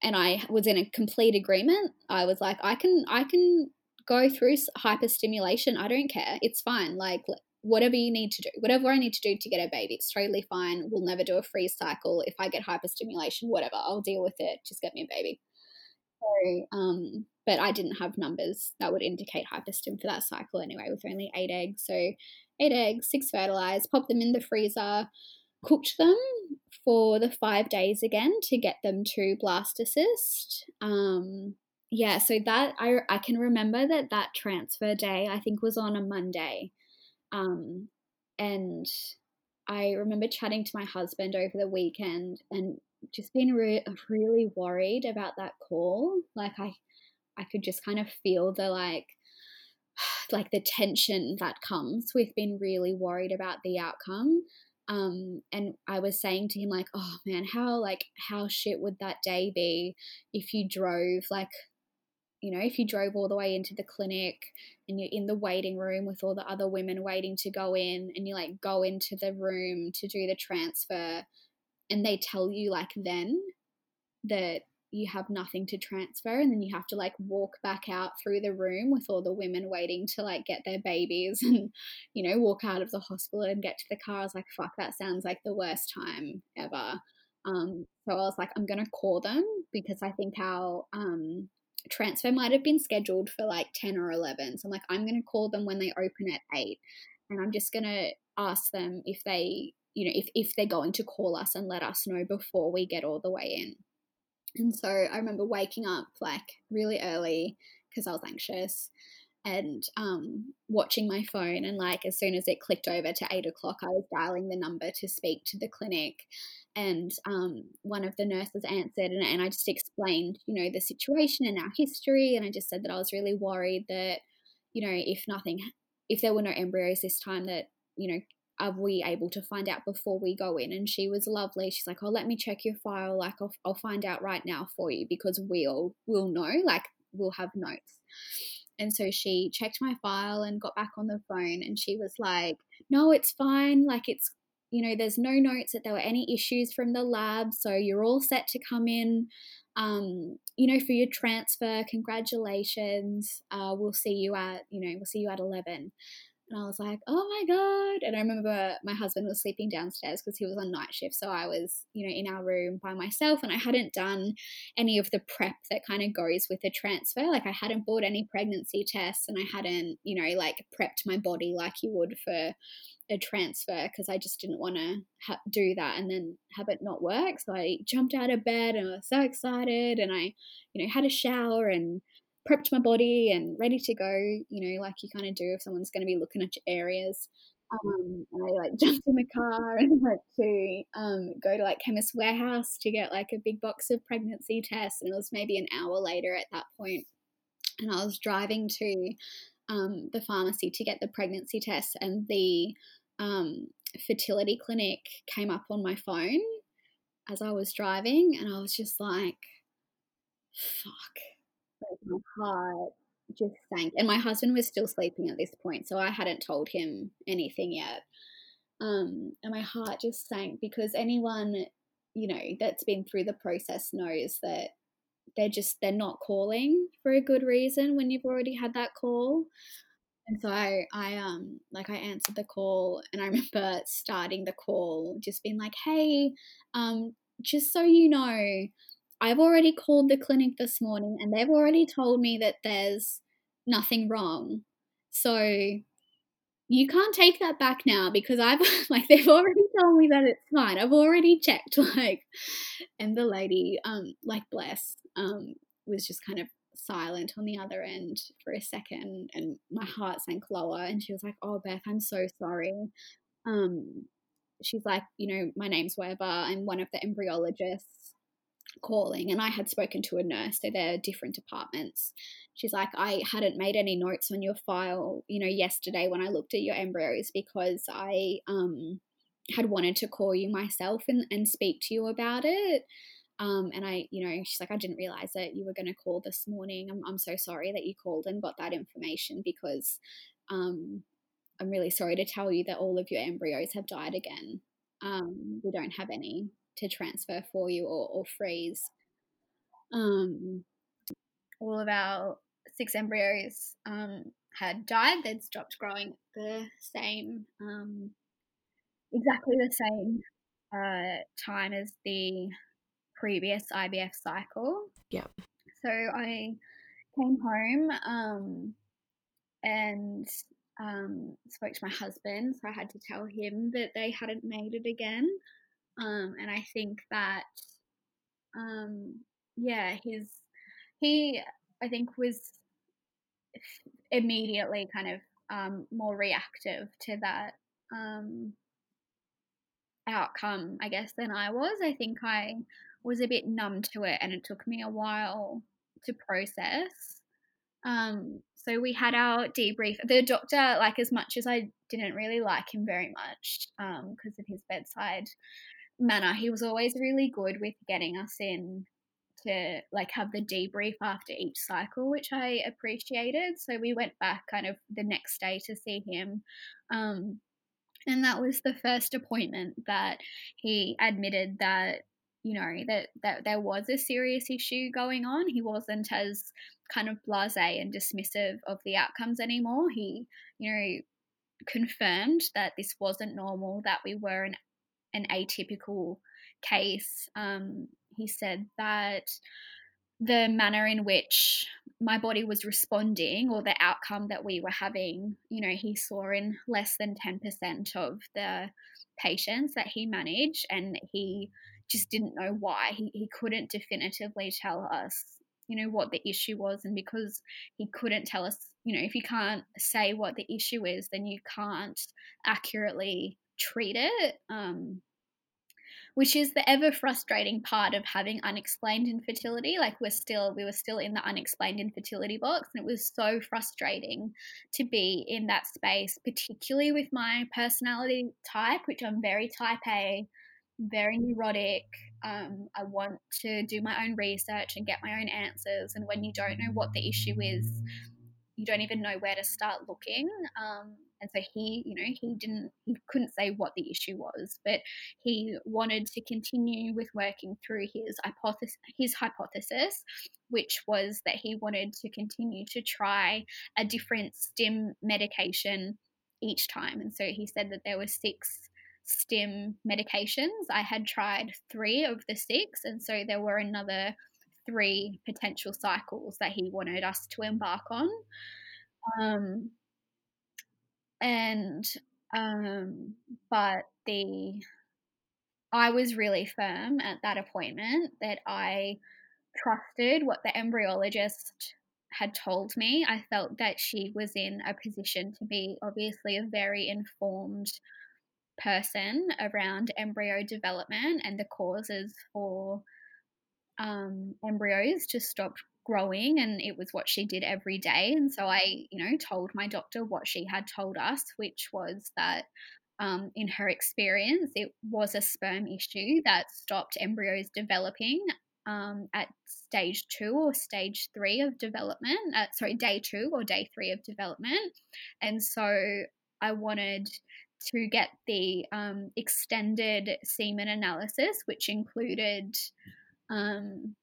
and I was in a complete agreement. I was like, I can, I can go through hyperstimulation. I don't care. It's fine. Like whatever you need to do, whatever I need to do to get a baby, it's totally fine. We'll never do a freeze cycle. If I get hyperstimulation, whatever, I'll deal with it. Just get me a baby. So, um, but I didn't have numbers that would indicate hyperstim for that cycle anyway, with only eight eggs. So eight eggs, six fertilized, pop them in the freezer, cooked them for the five days again to get them to blastocyst. Um, yeah, so that I I can remember that that transfer day I think was on a Monday, um, and I remember chatting to my husband over the weekend and just being re- really worried about that call. Like I, I could just kind of feel the like like the tension that comes with being really worried about the outcome. Um, and I was saying to him like, oh man, how like how shit would that day be if you drove like, you know, if you drove all the way into the clinic and you're in the waiting room with all the other women waiting to go in, and you like go into the room to do the transfer, and they tell you like then that you have nothing to transfer and then you have to like walk back out through the room with all the women waiting to like get their babies and you know walk out of the hospital and get to the car. I was like fuck that sounds like the worst time ever. Um so i was like i'm gonna call them because i think our um transfer might have been scheduled for like 10 or 11 so i'm like i'm gonna call them when they open at 8 and i'm just gonna ask them if they you know if, if they're going to call us and let us know before we get all the way in and so I remember waking up like really early because I was anxious and um, watching my phone. And like as soon as it clicked over to eight o'clock, I was dialing the number to speak to the clinic. And um, one of the nurses answered, and, and I just explained, you know, the situation and our history. And I just said that I was really worried that, you know, if nothing, if there were no embryos this time, that, you know, are we able to find out before we go in? And she was lovely. She's like, oh, let me check your file. Like, I'll, I'll find out right now for you because we'll, we'll know, like, we'll have notes. And so she checked my file and got back on the phone and she was like, no, it's fine. Like, it's, you know, there's no notes that there were any issues from the lab. So you're all set to come in. Um, you know, for your transfer, congratulations. Uh, we'll see you at, you know, we'll see you at 11. And I was like, oh my God. And I remember my husband was sleeping downstairs because he was on night shift. So I was, you know, in our room by myself and I hadn't done any of the prep that kind of goes with the transfer. Like I hadn't bought any pregnancy tests and I hadn't, you know, like prepped my body like you would for a transfer because I just didn't want to ha- do that and then have it not work. So I jumped out of bed and I was so excited and I, you know, had a shower and prepped my body and ready to go, you know, like you kind of do if someone's going to be looking at your areas. Um, and I like jumped in the car and went to um, go to like Chemist Warehouse to get like a big box of pregnancy tests. And it was maybe an hour later at that point. And I was driving to um, the pharmacy to get the pregnancy tests, and the um, fertility clinic came up on my phone as I was driving, and I was just like, fuck. Like my heart just sank. And my husband was still sleeping at this point, so I hadn't told him anything yet. Um, and my heart just sank because anyone, you know, that's been through the process knows that they're just they're not calling for a good reason when you've already had that call. And so I, I um like I answered the call and I remember starting the call just being like, hey, um, just so you know, I've already called the clinic this morning and they've already told me that there's nothing wrong. So you can't take that back now because I've like they've already told me that it's fine. I've already checked like and the lady um like bless um was just kind of silent on the other end for a second and my heart sank lower and she was like, "Oh Beth, I'm so sorry." Um she's like, you know, my name's Weber. I'm one of the embryologists calling and I had spoken to a nurse, so they're different departments. She's like, I hadn't made any notes on your file, you know, yesterday when I looked at your embryos because I um had wanted to call you myself and, and speak to you about it. Um, and I, you know, she's like, I didn't realize that you were going to call this morning. I'm, I'm so sorry that you called and got that information because um, I'm really sorry to tell you that all of your embryos have died again. Um, we don't have any to transfer for you or, or freeze. Um, all of our six embryos um, had died. They'd stopped growing the same, um, exactly the same uh, time as the previous IVF cycle. Yeah. So I came home um, and um, spoke to my husband. So I had to tell him that they hadn't made it again. Um, and I think that, um, yeah, his he I think was immediately kind of um, more reactive to that um, outcome, I guess, than I was. I think I was a bit numb to it, and it took me a while to process. Um, so we had our debrief. The doctor, like, as much as I didn't really like him very much because um, of his bedside manner. He was always really good with getting us in to like have the debrief after each cycle, which I appreciated. So we went back kind of the next day to see him. Um, and that was the first appointment that he admitted that you know that that there was a serious issue going on he wasn't as kind of blasé and dismissive of the outcomes anymore he you know confirmed that this wasn't normal that we were an an atypical case. Um, he said that the manner in which my body was responding or the outcome that we were having, you know, he saw in less than 10% of the patients that he managed, and he just didn't know why. He, he couldn't definitively tell us, you know, what the issue was. And because he couldn't tell us, you know, if you can't say what the issue is, then you can't accurately treat it. Um, which is the ever frustrating part of having unexplained infertility. Like we're still, we were still in the unexplained infertility box, and it was so frustrating to be in that space, particularly with my personality type, which I'm very type A, very neurotic. Um, I want to do my own research and get my own answers. And when you don't know what the issue is, you don't even know where to start looking. Um, and so he, you know, he didn't, he couldn't say what the issue was, but he wanted to continue with working through his hypothesis, his hypothesis, which was that he wanted to continue to try a different stim medication each time. And so he said that there were six stim medications. I had tried three of the six, and so there were another three potential cycles that he wanted us to embark on. Um, and um, but the I was really firm at that appointment that I trusted what the embryologist had told me. I felt that she was in a position to be obviously a very informed person around embryo development and the causes for um, embryos to stop growing and it was what she did every day and so i you know told my doctor what she had told us which was that um, in her experience, it was a sperm issue that stopped embryos developing um, at stage two or stage three of development. Uh, sorry, day two or day three of development. And so I wanted to get the um, extended semen analysis, which included um,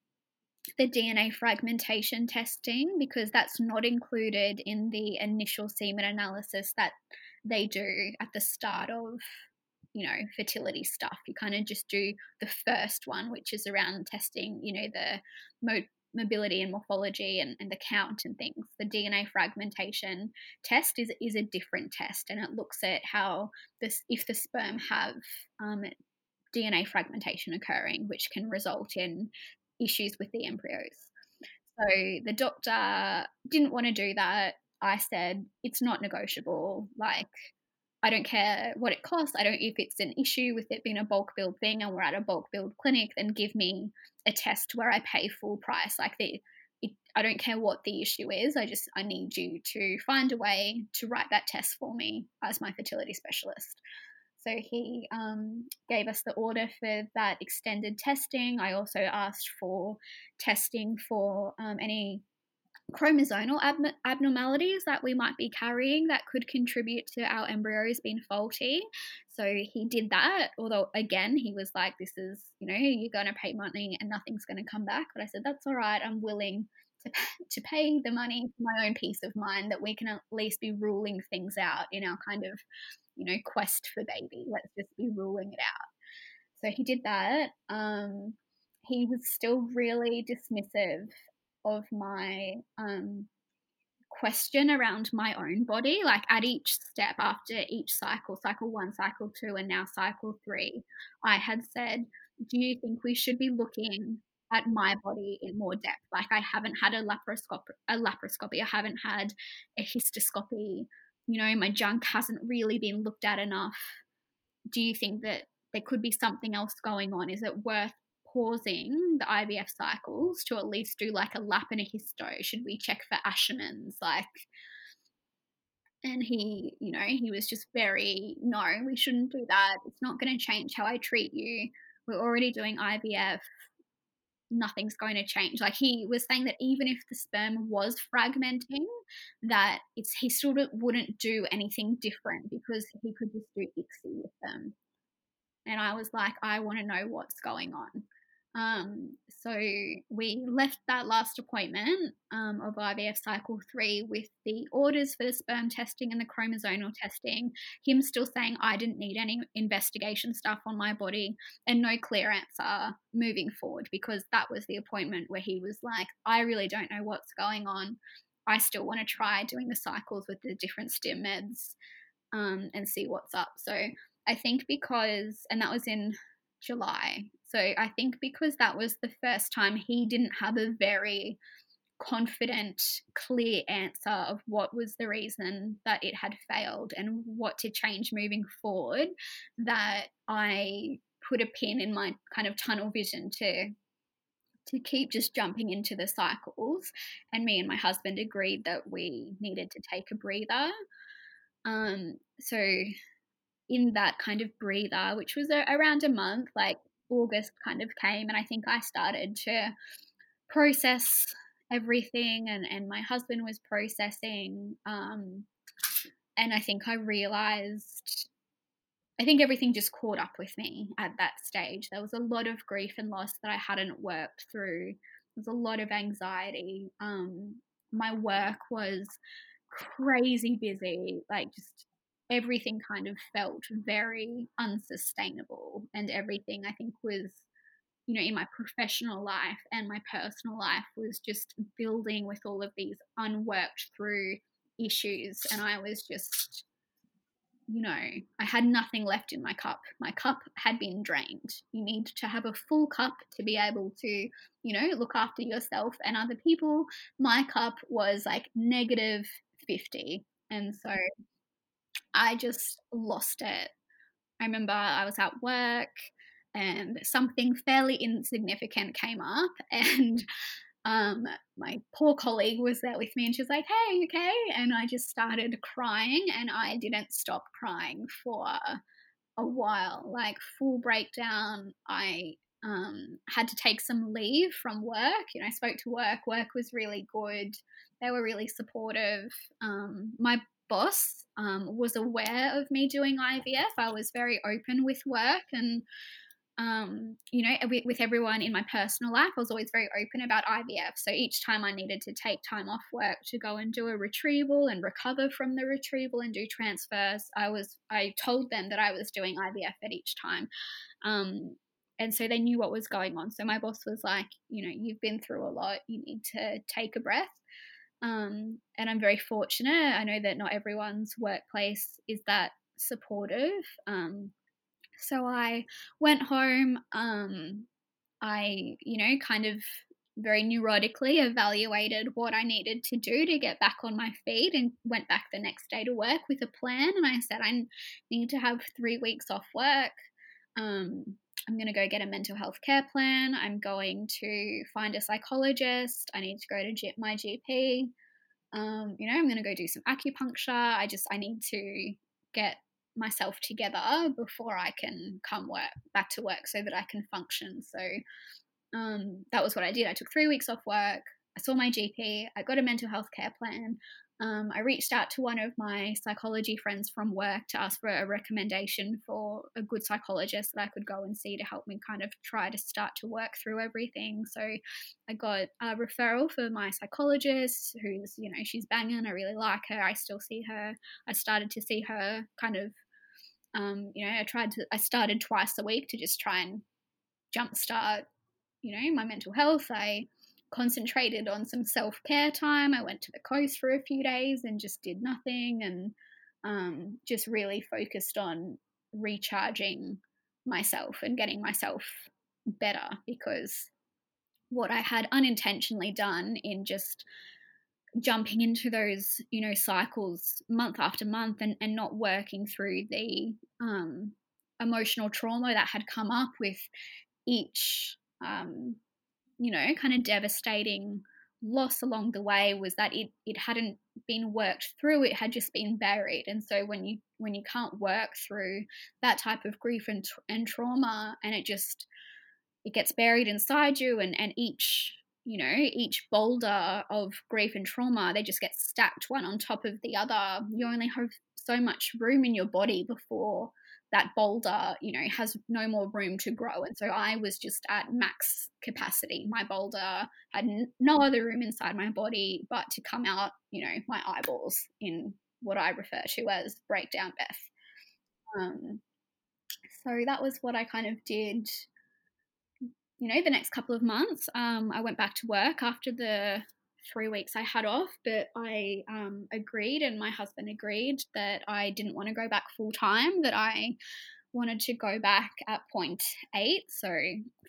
the DNA fragmentation testing, because that's not included in the initial semen analysis that they do at the start of you know fertility stuff. You kind of just do the first one which is around testing you know the mo- mobility and morphology and, and the count and things. The dna fragmentation test is, is a different test and it looks at how this if the sperm have um, dna fragmentation occurring which can result in issues with the embryos so the doctor didn't want to do that I said it's not negotiable. Like, I don't care what it costs. I don't if it's an issue with it being a bulk billed thing and we're at a bulk billed clinic, then give me a test where I pay full price. Like the it, I don't care what the issue is. I just I need you to find a way to write that test for me as my fertility specialist. So he um, gave us the order for that extended testing. I also asked for testing for um, any chromosomal ab- abnormalities that we might be carrying that could contribute to our embryos being faulty. So he did that, although again, he was like, This is, you know, you're going to pay money and nothing's going to come back. But I said, That's all right. I'm willing to, pay the money for my own peace of mind that we can at least be ruling things out in our kind of, you know, quest for baby. Let's just be ruling it out. So he did that. Um, he was still really dismissive of my um, question around my own body. Like at each step after each cycle, cycle one, cycle two, and now cycle three, I had said, Do you think we should be looking at my body in more depth? Like I haven't had a laparoscopy, a laparoscopy, I haven't had a histoscopy. You know, my junk hasn't really been looked at enough. Do you think that there could be something else going on? Is it worth pausing the IVF cycles to at least do like a lap and a histo? Should we check for Asherman's? Like, and he, you know, he was just very, no, we shouldn't do that. It's not going to change how I treat you. We're already doing IVF. Nothing's going to change. Like he was saying that even if the sperm was fragmenting, that it's he still wouldn't do anything different because he could just do ICSI with them. And I was like, I want to know what's going on. Um, so we left that last appointment um, of IVF cycle three with the orders for the sperm testing and the chromosomal testing. Him still saying I didn't need any investigation stuff on my body and no clear answer moving forward because that was the appointment where he was like, I really don't know what's going on. I still want to try doing the cycles with the different stim meds um, and see what's up. So I think because, and that was in July. So I think because that was the first time he didn't have a very confident, clear answer of what was the reason that it had failed and what to change moving forward, that I put a pin in my kind of tunnel vision to to keep just jumping into the cycles. And me and my husband agreed that we needed to take a breather. Um so in that kind of breather, which was a, around a month, like August kind of came, and I think I started to process everything, and, and my husband was processing. Um, and I think I realized, I think everything just caught up with me at that stage. There was a lot of grief and loss that I hadn't worked through. There was a lot of anxiety. Um, my work was crazy busy, like just everything kind of felt very unsustainable and everything I think was you know in my professional life and my personal life was just building with all of these unworked through issues and I was just you know I had nothing left in my cup. My cup had been drained. You need to have a full cup to be able to you know look after yourself and other people. My cup was like negative 50 and so I just lost it. I remember I was at work and something fairly insignificant came up and um, my poor colleague was there with me and she was like, hey, okay? And I just started crying and I didn't stop crying for a while, like full breakdown. I um, had to take some leave from work. You know, I spoke to work. Work was really good. They were really supportive. Um, my boss um, was aware of me doing IVF. I was very open with work and um, you know, with, with, everyone in my personal life, I was always very open about IVF. So each time I needed to take time off work to go and do a retrieval and recover from the retrieval and do transfers, I was I told them that I was doing IVF at each time. Um, and so they knew what was going on. So my boss was like, you know, you've been through a lot. You need to take a breath. Um, and I'm very fortunate. I know that not everyone's workplace is that supportive. Um, so I went home. Um, I, you know, kind of very neurotically evaluated what I needed to do to get back on my feet and went back the next day to work with a plan. And I said, I need to have three weeks off work. Um, I'm going to go get a mental health care plan. I'm going to find a psychologist. I need to go to my GP. Um, you know, I'm going to go do some acupuncture. I just, I need to get myself together before I can come work back to work so that I can function. So um, that was what I did. I took three weeks off work. I saw my GP. I got a mental health care plan. Um, I reached out to one of my psychology friends from work to ask for a recommendation for a good psychologist that I could go and see to help me kind of try to start to work through everything. So I got a referral for my psychologist, who's, you know, she's banging. I really like her. I still see her. I started to see her kind of um, you know, I tried to, I started twice a week to just try and jumpstart, you know, my mental health. I concentrated on some self care time. I went to the coast for a few days and just did nothing and um, just really focused on recharging myself and getting myself better because what I had unintentionally done in just jumping into those you know cycles month after month and, and not working through the um, emotional trauma that had come up with each um, you know kind of devastating loss along the way was that it, it hadn't been worked through it had just been buried and so when you when you can't work through that type of grief and, and trauma and it just it gets buried inside you and and each you know, each boulder of grief and trauma, they just get stacked one on top of the other. You only have so much room in your body before that boulder, you know, has no more room to grow. And so I was just at max capacity. My boulder had no other room inside my body but to come out, you know, my eyeballs in what I refer to as breakdown Beth. Um, so that was what I kind of did you know, the next couple of months. Um, I went back to work after the three weeks I had off, but I um, agreed and my husband agreed that I didn't want to go back full time, that I wanted to go back at point eight, so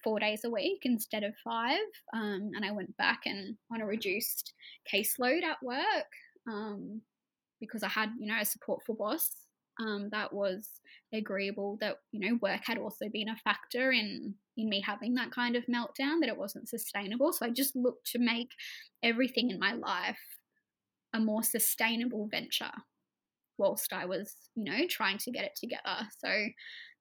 four days a week instead of five. Um, and I went back and on a reduced caseload at work um, because I had, you know, a support for boss um, that was agreeable that you know work had also been a factor in in me having that kind of meltdown that it wasn't sustainable. So i just looked to make everything in my life a more sustainable venture whilst i was you know trying to get it together. So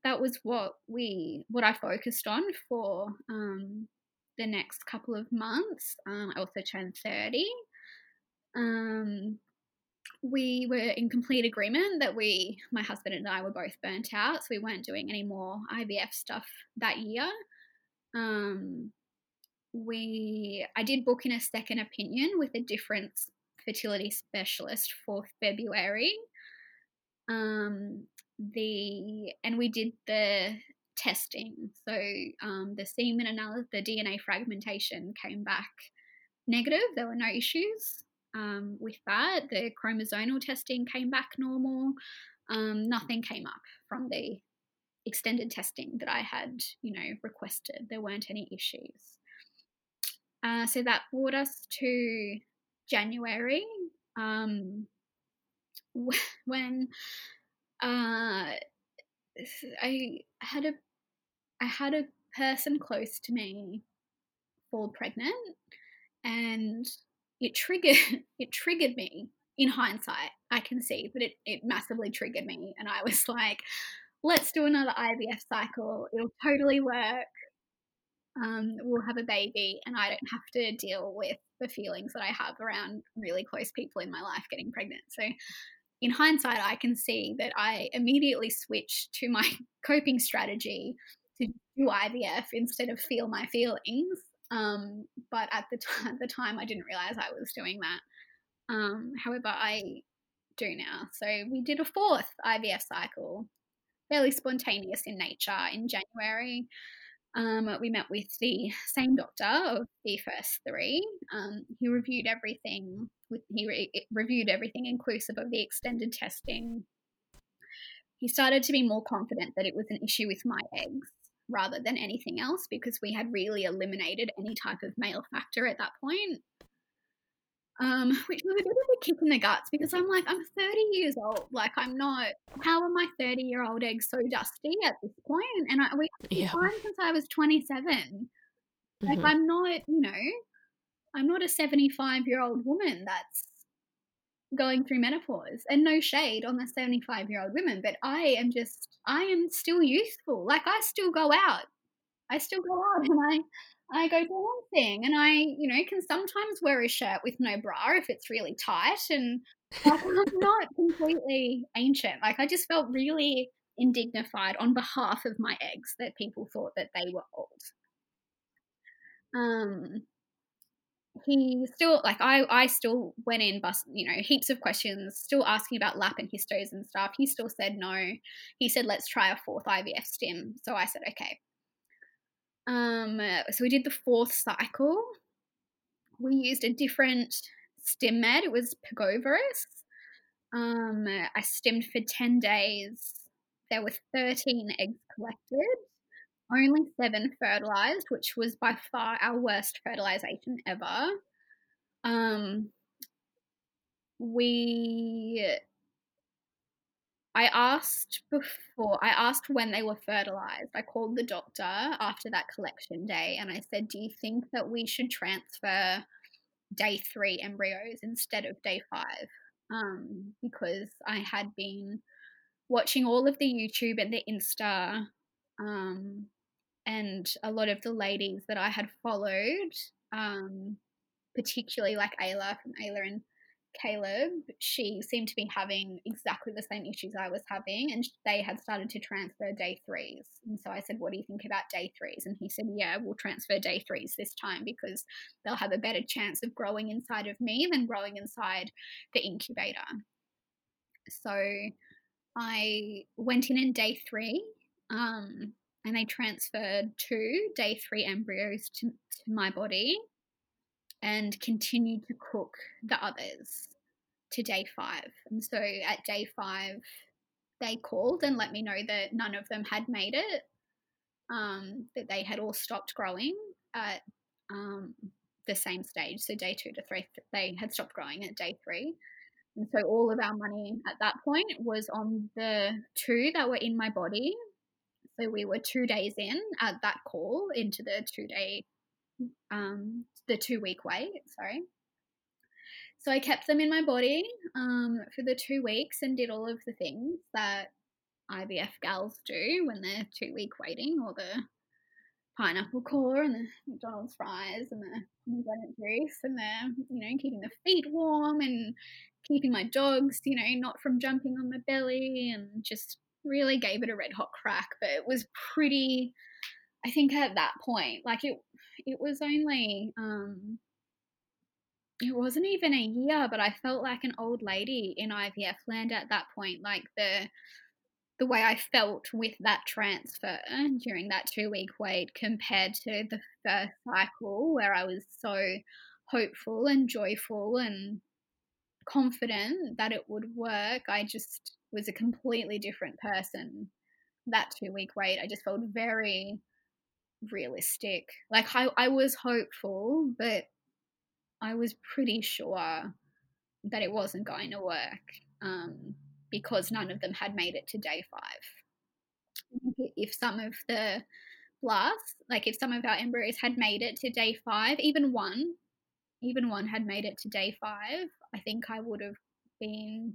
that was what we what i focused on for um, the next couple of months. Um, i also turned 30 um, we were in complete agreement that we, my husband and I, were both burnt out, so we weren't doing any more IVF stuff that year. Um, we, I did book in a second opinion with a different fertility specialist for February. Um, the and we did the testing. So um, the semen analysis, the DNA fragmentation came back negative. There were no issues um, with that. The chromosomal testing came back normal. Um, nothing came up from the extended testing that I had, you know, requested. There weren't any issues. Uh, so that brought us to January, um, when uh, I had a I had a person close to me fall pregnant and it triggered it triggered me in hindsight i can see but it, it massively triggered me and i was like let's do another ivf cycle. It'll totally work. Um, we'll have a baby and i don't have to deal with the feelings that i have around really close people in my life getting pregnant. So in hindsight i can see that i immediately switched to my coping strategy to do ivf instead of feel my feelings um, but at the, t- at the time, I didn't realize I was doing that. Um, however, I do now. So we did a fourth IVF cycle, fairly spontaneous in nature in January. Um, we met with the same doctor of the first three. Um, he reviewed everything. With, he re- reviewed everything inclusive of the extended testing. He started to be more confident that it was an issue with my eggs rather than anything else because we had really eliminated any type of male factor at that point. Um, which was a bit of a kick in the guts because I'm like, I'm 30 years old. Like, I'm not. How are my 30 year old eggs so dusty at this point? And I, we have yeah. time since I was 27. Like, mm-hmm. I'm not, you know, I'm not a 75 year old woman that's going through menopause and no shade on the 75 year old women but i am just i am still youthful. Like i still go out. I still go out and i i go dancing and i you know can sometimes wear a shirt with no bra if it's really tight and like, i'm not completely ancient. Like i just felt really indignified on behalf of my eggs that people thought that they were old. Um he still like I I still went in bus you know heaps of questions still asking about lap and histos and stuff. He still said no. He said let's try a fourth IVF stim. So I said okay. Um so we did the fourth cycle. We used a different stim med. It was Pergoveris um I stimmed for 10 days. There were 13 eggs collected only seven fertilized, which was by far our worst fertilization ever. Um, we, I asked before, I asked when they were fertilized. I called the doctor after that collection day and I said, Do you think that we should transfer day three embryos instead of day five? Um, because I had been watching all of the YouTube and the Insta um, and a lot of the ladies that I had followed, um, particularly like Ayla from Ayla and Caleb, she seemed to be having exactly the same issues I was having, and they had started to transfer day threes. And so I said, What do you think about day threes? And he said, Yeah, we'll transfer day threes this time because they'll have a better chance of growing inside of me than growing inside the incubator. So I went in in day three. Um, and they transferred two day three embryos to, to my body and continued to cook the others to day five. And so at day five, they called and let me know that none of them had made it, um, that they had all stopped growing at um, the same stage. So day two to three, they had stopped growing at day three. And so all of our money at that point was on the two that were in my body so we were two days in at that call into the two day, um, the two week wait. Sorry. So I kept them in my body um, for the two weeks and did all of the things that IVF gals do when they're two week waiting, or the pineapple core and the McDonald's fries and the pomegranate juice and the you know keeping the feet warm and keeping my dogs you know not from jumping on my belly and just really gave it a red hot crack, but it was pretty. I think at that point, like it, it was only. um it wasn't even a year, but I felt like an old lady in IVF land at that point. Like the the way I felt with that transfer during that two week wait compared to the first cycle where I was so hopeful and joyful and confident that it would work. I just was a completely different person that two week wait. I just felt very realistic. Like I, I was hopeful, but I was pretty sure that it wasn't going to work um, because none of them had made it to day five. If some of the blasts, like if some of our embryos had made it to day five, even one, even one had made it to day five, I think I would have been,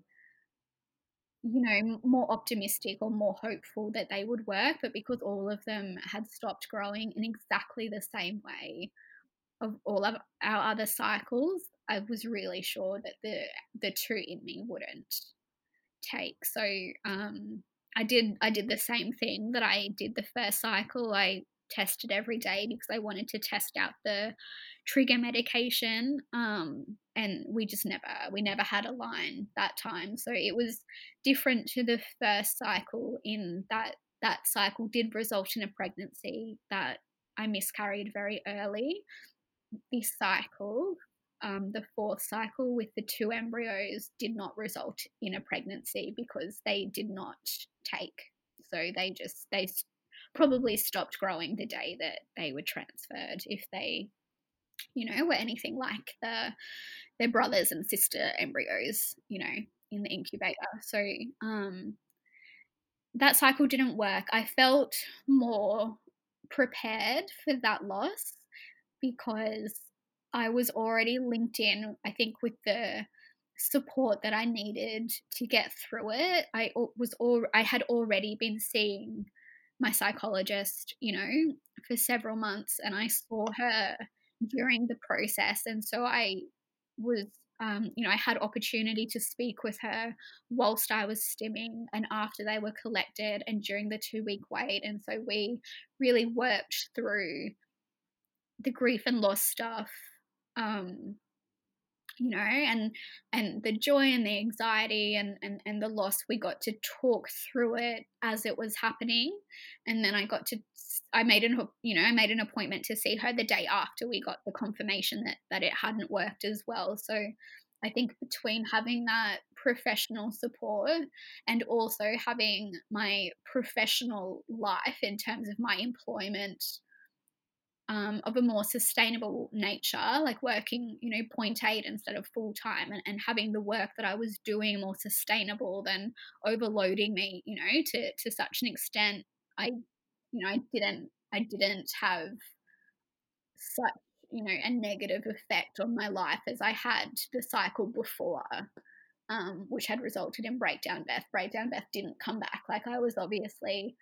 you know, more optimistic or more hopeful that they would work. But because all of them had stopped growing in exactly the same way of all of our other cycles, I was really sure that the the two in me wouldn't take. So um, I did I did the same thing that I did the first cycle. I tested every day because I wanted to test out the trigger medication. Um, and we just never we never had a line that time. So it was different to the first cycle in that that cycle did result in a pregnancy that I miscarried very early. This cycle, um, the fourth cycle with the two embryos, did not result in a pregnancy because they did not take. So they just they probably stopped growing the day that they were transferred if they you know were anything like the their brothers and sister embryos you know in the incubator. So um that cycle didn't work. I felt more prepared for that loss because i was already linked in i think with the support that i needed to get through it. I was all i had already been seeing my psychologist, you know, for several months, and I saw her during the process, and so I was. Um, you know, I had opportunity to speak with her whilst I was stimming and after they were collected and during the two week wait. And so we really worked through the grief and loss stuff um, you know and and the joy and the anxiety and, and and the loss we got to talk through it as it was happening. And then i got to i made an you know i made an appointment to see her the day after we got the confirmation that that it hadn't worked as well. So i think between having that professional support and also having my professional life in terms of my employment um, of a more sustainable nature, like working, you know, point eight instead of full time and, and having the work that I was doing more sustainable than overloading me, you know, to, to such an extent. I, you know, I didn't, I didn't have such, you know, a negative effect on my life as I had the cycle before. Um, which had resulted in breakdown Beth. Breakdown Beth didn't come back. Like I was obviously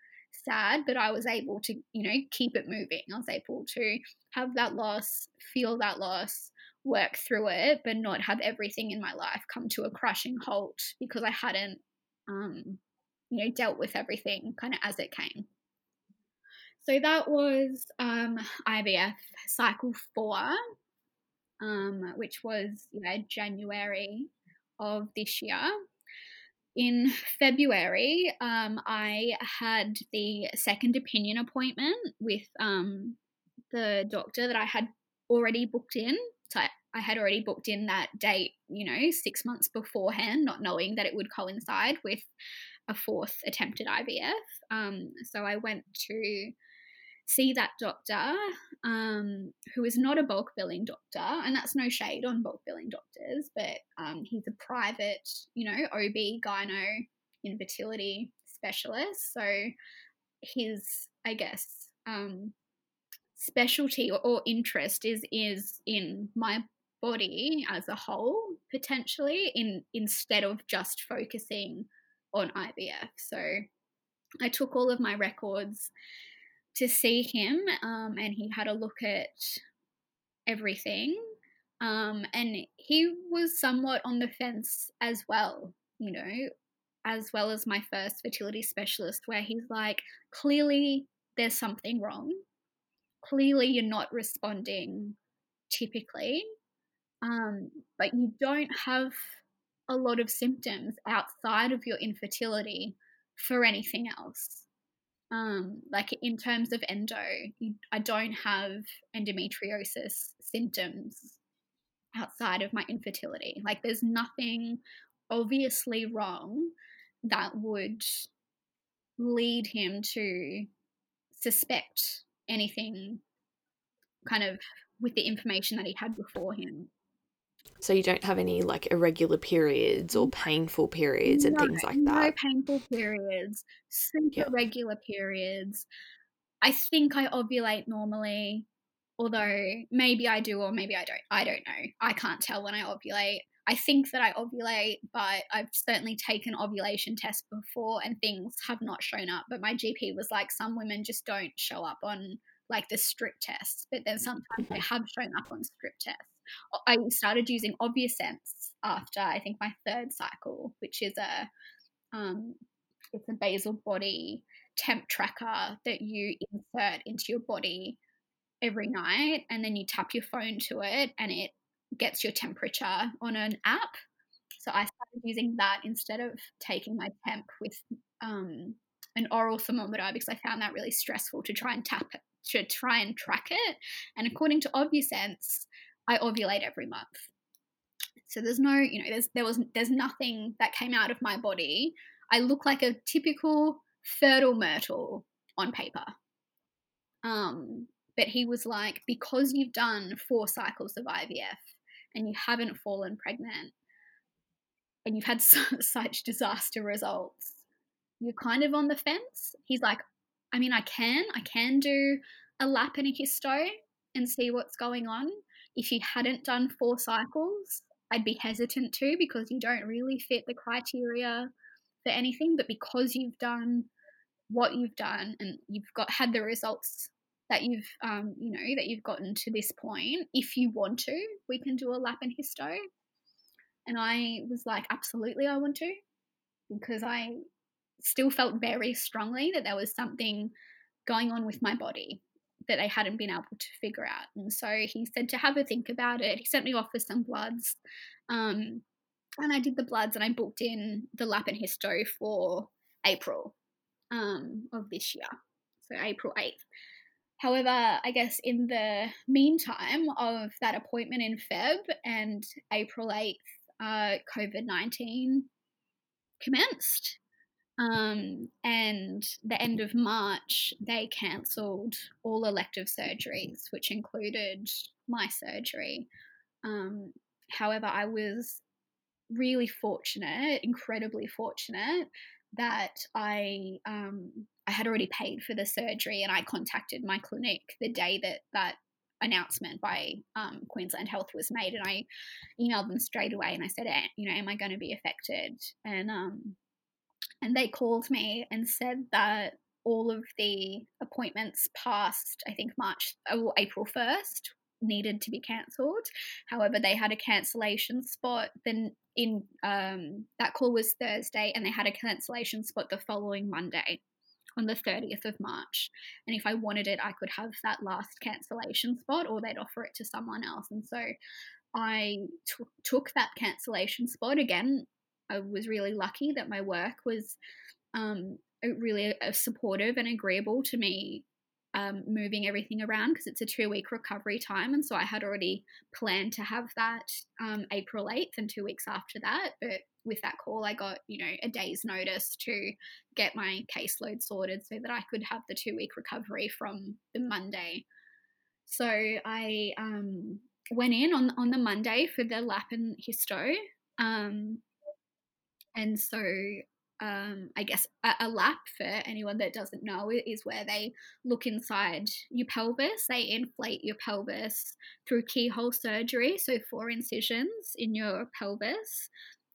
sad, but I was able to, you know, keep it moving. I was able to have that loss, feel that loss, work through it, but not have everything in my life come to a crushing halt because I hadn't, um, you know, dealt with everything kind of as it came. So that was um, IVF cycle four, um, which was yeah, January of this year in February, um, I had the second opinion appointment with um, the doctor that I had already booked in. So I, had already booked in that date, you know, six months beforehand, not knowing that it would coincide with a fourth attempted IVF. Um, so I went to see that doctor, um, who is not a bulk billing doctor, and that's no shade on bulk billing doctors, but um, he's a private, you know, OB, gyno, infertility specialist. So his, I guess, um, specialty or, or interest is is in my body as a whole potentially in instead of just focusing on IVF. So I took all of my records to see him, um, and he had a look at everything. Um, and he was somewhat on the fence as well, you know, as well as my first fertility specialist, where he's like, clearly there's something wrong. Clearly you're not responding typically, um, but you don't have a lot of symptoms outside of your infertility for anything else um, like in terms of endo, I don't have endometriosis symptoms outside of my infertility. Like there's nothing obviously wrong that would lead him to suspect anything kind of with the information that he had before him so you don't have any like irregular periods or painful periods and no, things like that. No painful periods, super yep. regular periods. I think I ovulate normally although maybe I do or maybe I don't. I don't know. I can't tell when I ovulate. I think that I ovulate, but I've certainly taken ovulation tests before and things have not shown up. But my GP was like, some women just don't show up on like the strip tests, but then sometimes they mm-hmm. have shown up on strip tests. I started using OvuSense after I think my third cycle, which is a um, it's a basal body temp tracker that you insert into your body every night, and then you tap your phone to it, and it gets your temperature on an app. So I started using that instead of taking my temp with um, an oral thermometer because I found that really stressful to try and tap it, to try and track it. And according to OvuSense, I ovulate every month. So there's no, you know, there's there was there's nothing that came out of my body. I look like a typical fertile myrtle on paper. Um, but he was like, because you've done four cycles of IVF and you haven't fallen pregnant and you've had so, such disaster results, you're kind of on the fence. He's like, I mean, I can, I can do a lap and a histo and see what's going on. If you hadn't done four cycles, I'd be hesitant to because you don't really fit the criteria for anything. But because you've done what you've done and you've got had the results that you've um, you know that you've gotten to this point if you want to we can do a lap and histo and i was like absolutely i want to because i still felt very strongly that there was something going on with my body that they hadn't been able to figure out. And so he said to have a think about it. He sent me off for some bloods um, and i did the bloods and i booked in the lap and histo for april um, of this year. So april 8th However, I guess in the meantime of that appointment in Feb and April 8th, uh, COVID 19 commenced. Um, and the end of March, they cancelled all elective surgeries, which included my surgery. Um, however, I was really fortunate, incredibly fortunate, that I um, I had already paid for the surgery, and I contacted my clinic the day that that announcement by um, Queensland Health was made, and I emailed them straight away, and I said, you know, am I going to be affected? And um, and they called me and said that all of the appointments past, I think March or April first, needed to be cancelled. However, they had a cancellation spot. Then in um, that call was Thursday, and they had a cancellation spot the following Monday on the 30th of March. And if I wanted it, I could have that last cancellation spot, or they'd offer it to someone else. And so I t- took that cancellation spot again. I was really lucky that my work was um, really supportive and agreeable to me um, moving everything around because it's a two week recovery time. And so I had already planned to have that um, April 8th and two weeks after that. But with that call, I got, you know, a day's notice to get my caseload sorted so that I could have the two week recovery from the Monday. So I um, went in on, on the Monday for the lap and histo. Um, and so um, I guess a, a, lap for anyone that doesn't know is where they look inside your pelvis. They inflate your pelvis through keyhole surgery, so four incisions in your pelvis.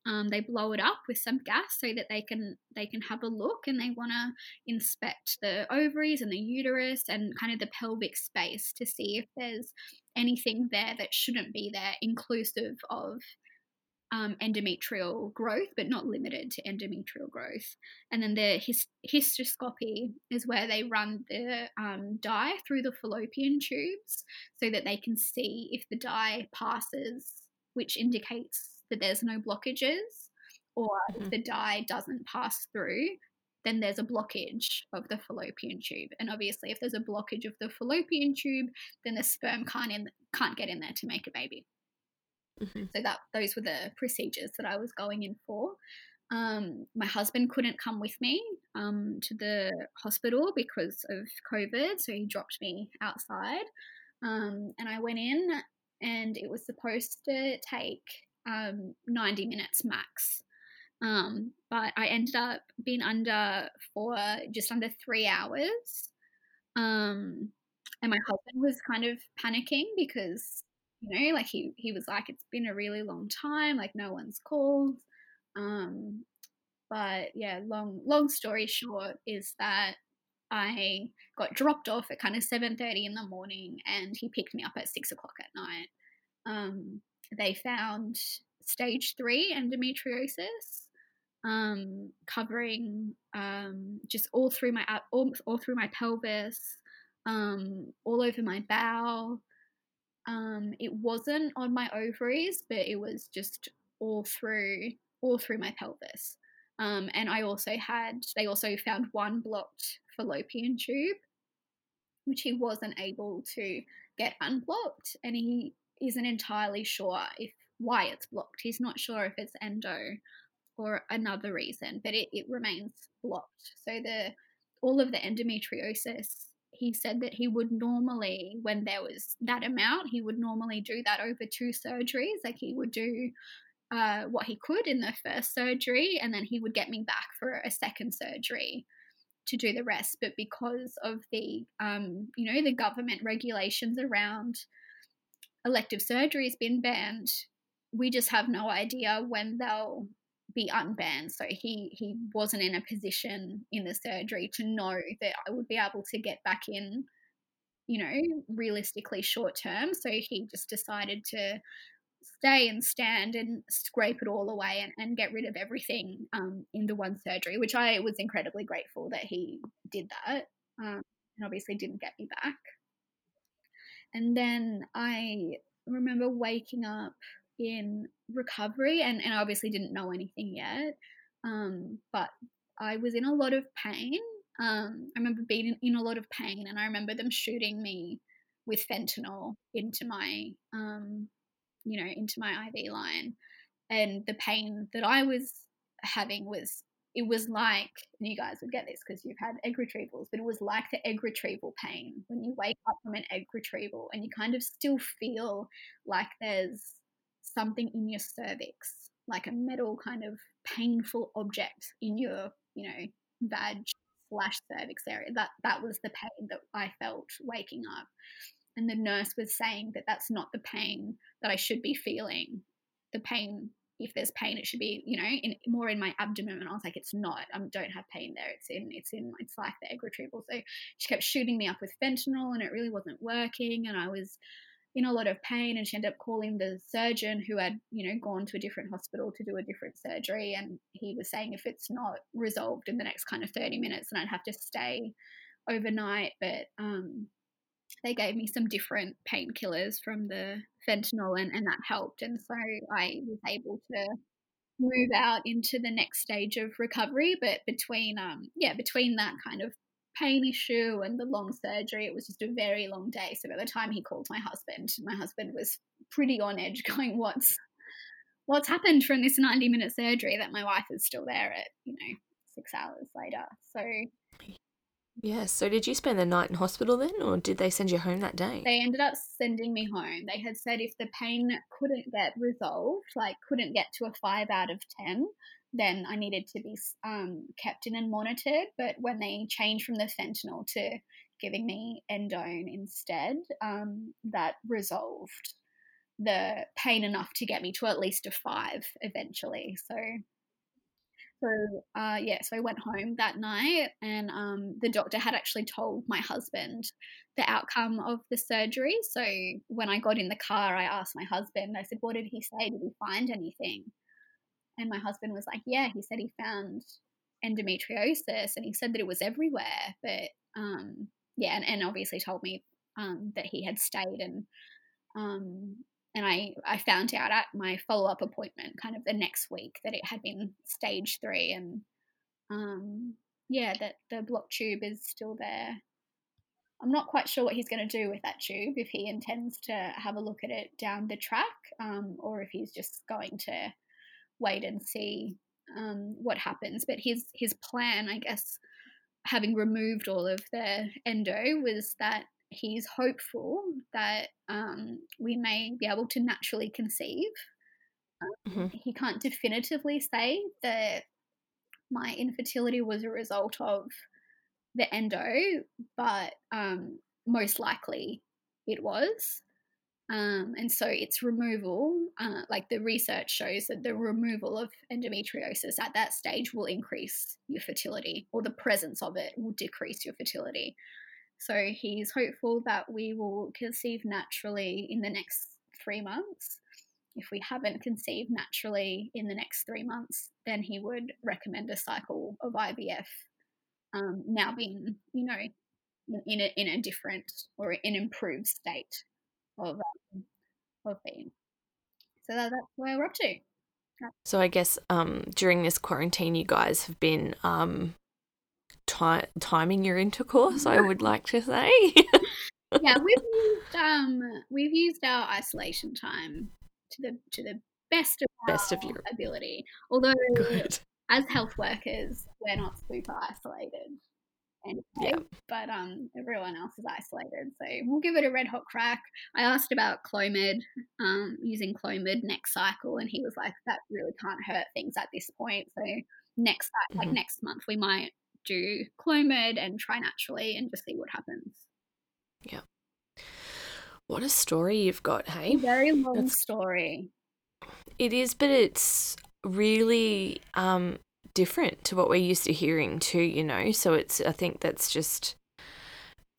Um, they blow it up with some gas so that they can they can have a look and they want to inspect the ovaries and the uterus and kind of the pelvic space to see if there's anything there that shouldn't be there, inclusive of um, endometrial growth, but not limited to endometrial growth. And then the hist- histoscopy is where they run the um, dye through the fallopian tubes so that they can see if the dye passes, which indicates that there's no blockages, or mm-hmm. if the dye doesn't pass through, then there's a blockage of the fallopian tube. And obviously, if there's a blockage of the fallopian tube, then the sperm can't in, can't get in there to make a baby. Mm-hmm. So that those were the procedures that I was going in for. Um, my husband couldn't come with me um, to the hospital because of COVID, so he dropped me outside. Um, and I went in, and it was supposed to take um, 90 minutes max. Um, but I ended up being under for just under three hours. Um, and my husband was kind of panicking because you know like he he was like it's been a really long time like no one's called um but yeah long long story short is that I got dropped off at kind of 7.30 in the morning and he picked me up at 6 o'clock at night. Um, they found stage 3 endometriosis um, covering um, just all through my all, all through my pelvis, um, all over my bowel. Um, it wasn't on my ovaries, but it was just all through all through my pelvis. Um, and I also had they also found one blocked fallopian tube, which he wasn't able to get unblocked, and he isn't entirely sure if why it's blocked. He's not sure if it's endo or another reason, but it, it remains blocked. So the all of the endometriosis, he said that he would normally, when there was that amount, he would normally do that over two surgeries. Like he would do uh, what he could in the first surgery, and then he would get me back for a second surgery to do the rest. But because of the, um, you know, the government regulations around elective surgeries being banned, we just have no idea when they'll be unbanned. So he he wasn't in a position in the surgery to know that I would be able to get back in, you know, realistically short term. So he just decided to stay and stand and scrape it all away and, and get rid of everything um, in the one surgery, which I was incredibly grateful that he did that. Um, and obviously didn't get me back. And then I remember waking up in recovery and, and I obviously didn't know anything yet. Um, but I was in a lot of pain. Um, I remember being in, in, a lot of pain and I remember them shooting me with fentanyl into my um, you know, into my IV line. And the pain that I was having was it was like, you guys would get this because you've had egg retrievals, but it was like the egg retrieval pain when you wake up from an egg retrieval and you kind of still feel like there's something in your cervix, like a metal kind of painful object in your, you know, vag slash cervix area. That that was the pain that I felt waking up. And the nurse was saying that that's not the pain that I should be feeling. The pain, if there's pain, it should be, you know, in, more in my abdomen. And I was like, it's not. I don't have pain there. It's in, it's in, it's like the egg retrieval. So she kept shooting me up with fentanyl, and it really wasn't working. And I was in a lot of pain and she ended up calling the surgeon who had you know gone to a different hospital to do a different surgery and he was saying if it's not resolved in the next kind of 30 minutes then i'd have to stay overnight. But um, they gave me some different painkillers from the fentanyl and, and that helped. And so i was able to move out into the next stage of recovery. But between um yeah between that kind of pain issue and the long surgery. It was just a very long day. So by the time he called my husband, my husband was pretty on edge, going, "What's what's happened from this ninety minute surgery that my wife is still there at you know six hours later?" So. Yeah, so did you spend the night in hospital then, or did they send you home that day? They ended up sending me home. They had said if the pain couldn't get resolved, like couldn't get to a five out of 10, then I needed to be um, kept in and monitored. But when they changed from the fentanyl to giving me endone instead, um, that resolved the pain enough to get me to at least a five eventually. So, so uh, yeah, so I went home that night, and um, the doctor had actually told my husband the outcome of the surgery. So when I got in the car, I asked my husband. I said, "What did he say? Did he find anything?" And my husband was like, Yeah, he said he found endometriosis and he said that it was everywhere. But um, yeah, and, and obviously told me um, that he had stayed and um, and I, I found out at my follow up appointment kind of the next week that it had been stage three and um, yeah, that the block tube is still there. I'm not quite sure what he's going to do with that tube, if he intends to have a look at it down the track um, or if he's just going to wait and see um, what happens. But his his plan, I guess, having removed all of the endo, was that he's hopeful that um, we may be able to naturally conceive. Um, mm-hmm. He can't definitively say that my infertility was a result of the endo, but um, most likely it was. Um, and so its removal, uh, like the research shows that the removal of endometriosis at that stage will increase your fertility, or the presence of it will decrease your fertility. So he's hopeful that we will conceive naturally in the next three months. If we haven't conceived naturally in the next three months, then he would recommend a cycle of IVF. Um, now being, you know, in a, in a different or an improved state of um, of being. So that, that's where we're up to. So I guess um, during this quarantine, you guys have been um, ti- timing your intercourse. I would like to say. yeah, we've used um, we've used our isolation time to the to the best of best of your ability. Although, Good. as health workers, we're not super isolated anyway. Yeah. But um, everyone else is isolated, so we'll give it a red hot crack. I asked about Clomid, um, using Clomid next cycle, and he was like, "That really can't hurt things at this point." So next, like Mhm. next month, we might do Clomid and try naturally and just see what happens. Yeah. What a story you've got, hey? Very long That's- story. It is, but it's really um, different to what we're used to hearing too, you know? So it's, I think that's just,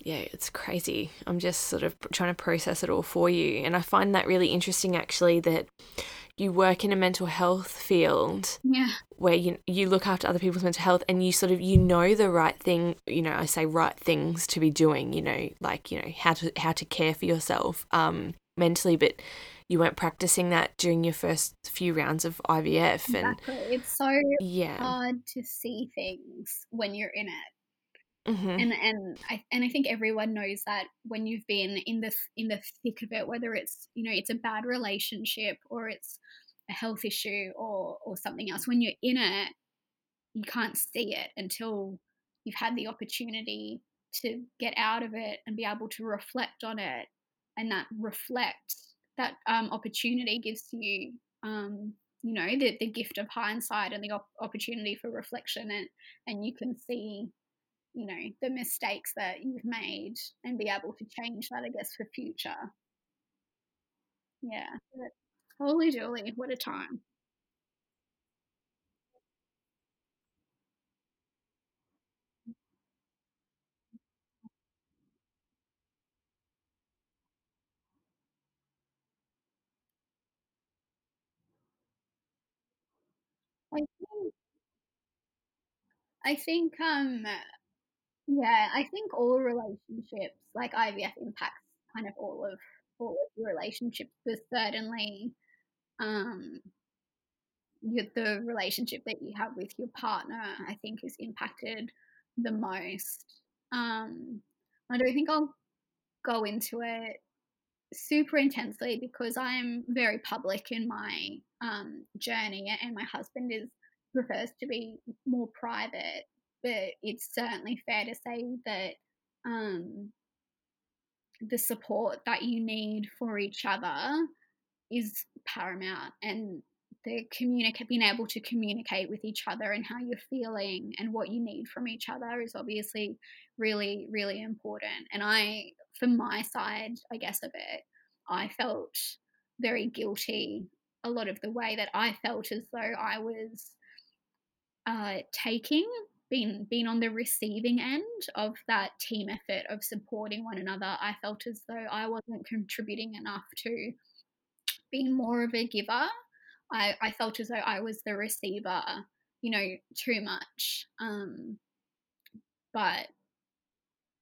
yeah, it's crazy. I'm just sort of trying to process it all for you. And I find that really interesting actually that you work in a mental health field Yeah, where you you look after other people's mental health and you sort of you know the right thing you know I say right things to be doing you know like you know how to how to care for yourself um mentally but you weren't practicing that during your first few rounds of IVF and exactly. It's so yeah hard to see things when you're in it. hmm and and I and I think everyone knows that when you've been in the in the thick of it, whether it's you know it's a bad relationship or it's a health issue or or something else, when you're in it, you can't see it until you've had the opportunity to get out of it and be able to reflect on it, and that reflect that um, opportunity gives you um, you know the the gift of hindsight and the op- opportunity for reflection and and you can see you know the mistakes that you've made and be able to change that i guess for future. Yeah. Holy jolly what a time i think i think um yeah i think all relationships like ivf impacts kind of all of all of your relationships but certainly um the relationship that you have with your partner i think is impacted the most. Um i don't think i'll go into it super intensely because I'm very public in my um, journey, and my husband is prefers to be more private. But it's certainly fair to say that um, the support that you need for each other is paramount, and the communicate being able to communicate with each other and how you're feeling and what you need from each other is obviously really really important. And i for my side i guess of it i felt very guilty a lot of the way that i felt as though i was uh, taking being being on the receiving end of that team effort of supporting one another. I felt as though i wasn't contributing enough to being more of a giver I, I felt as though I was the receiver, you know, too much. Um, but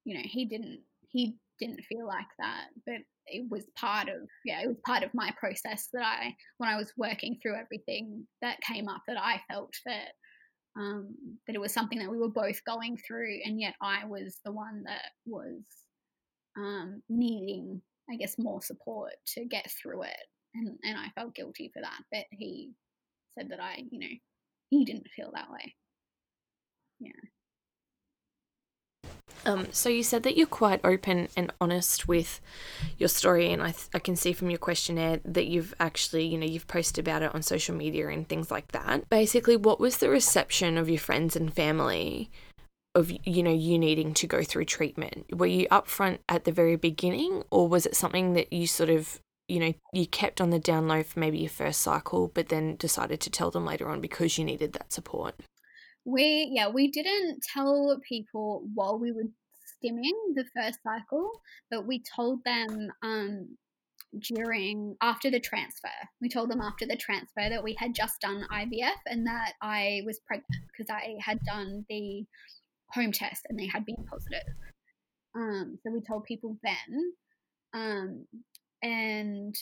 you know, he didn't he didn't feel like that. But it was part of yeah, it was part of my process that I when I was working through everything that came up that I felt that um, that it was something that we were both going through, and yet I was the one that was um, needing, I guess, more support to get through it and and I felt guilty for that. But he said that I, you know, he didn't feel that way. Yeah. Um, so you said that you're quite open and honest with your story, and I, th- I can see from your questionnaire that you've actually, you know, you've posted about it on social media and things like that. Basically, what was the reception of your friends and family of you know you needing to go through treatment were you upfront at the very beginning or was it something that you sort of you know you kept on the down low for maybe your first cycle but then decided to tell them later on because you needed that support we yeah we didn't tell people while we were stimming the first cycle but we told them um during after the transfer we told them after the transfer that we had just done ivf and that i was pregnant because i had done the home test and they had been positive. Um, so we told people then. Um, and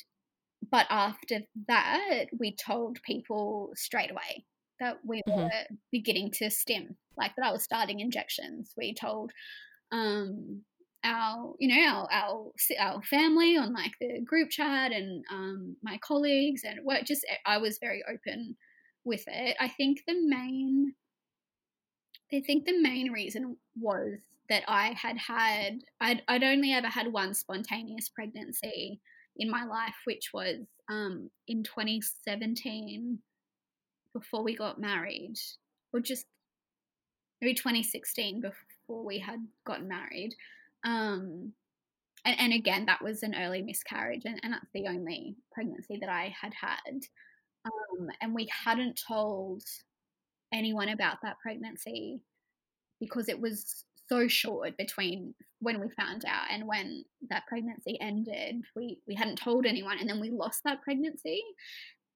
but after that, we told people straight away that we mm-hmm. were beginning to stim, like that I was starting injections. We told um, our, you know, our, our our family on like the group chat and um, my colleagues and work. Just I was very open with it. I think the main I think the main reason was that I had had, I'd, I'd only ever had one spontaneous pregnancy in my life, which was um, in 2017 before we got married, or just maybe 2016 before we had gotten married. Um, and, and again, that was an early miscarriage, and, and that's the only pregnancy that I had had. Um, and we hadn't told anyone about that pregnancy because it was so short between when we found out and when that pregnancy ended. We we hadn't told anyone, and then we lost that pregnancy.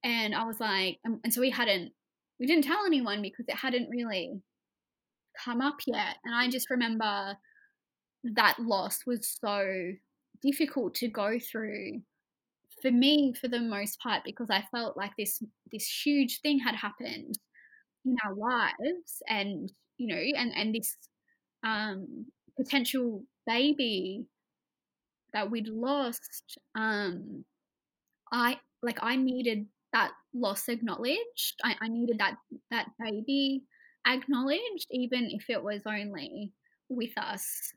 And I was like, and, and so we hadn't, we didn't tell anyone because it hadn't really come up yet. And I just remember that loss was so difficult to go through for me for the most part because I felt like this this huge thing had happened in our lives and you know and and this um potential baby that we'd lost um i like i needed that loss acknowledged. I, I needed that that baby acknowledged even if it was only with us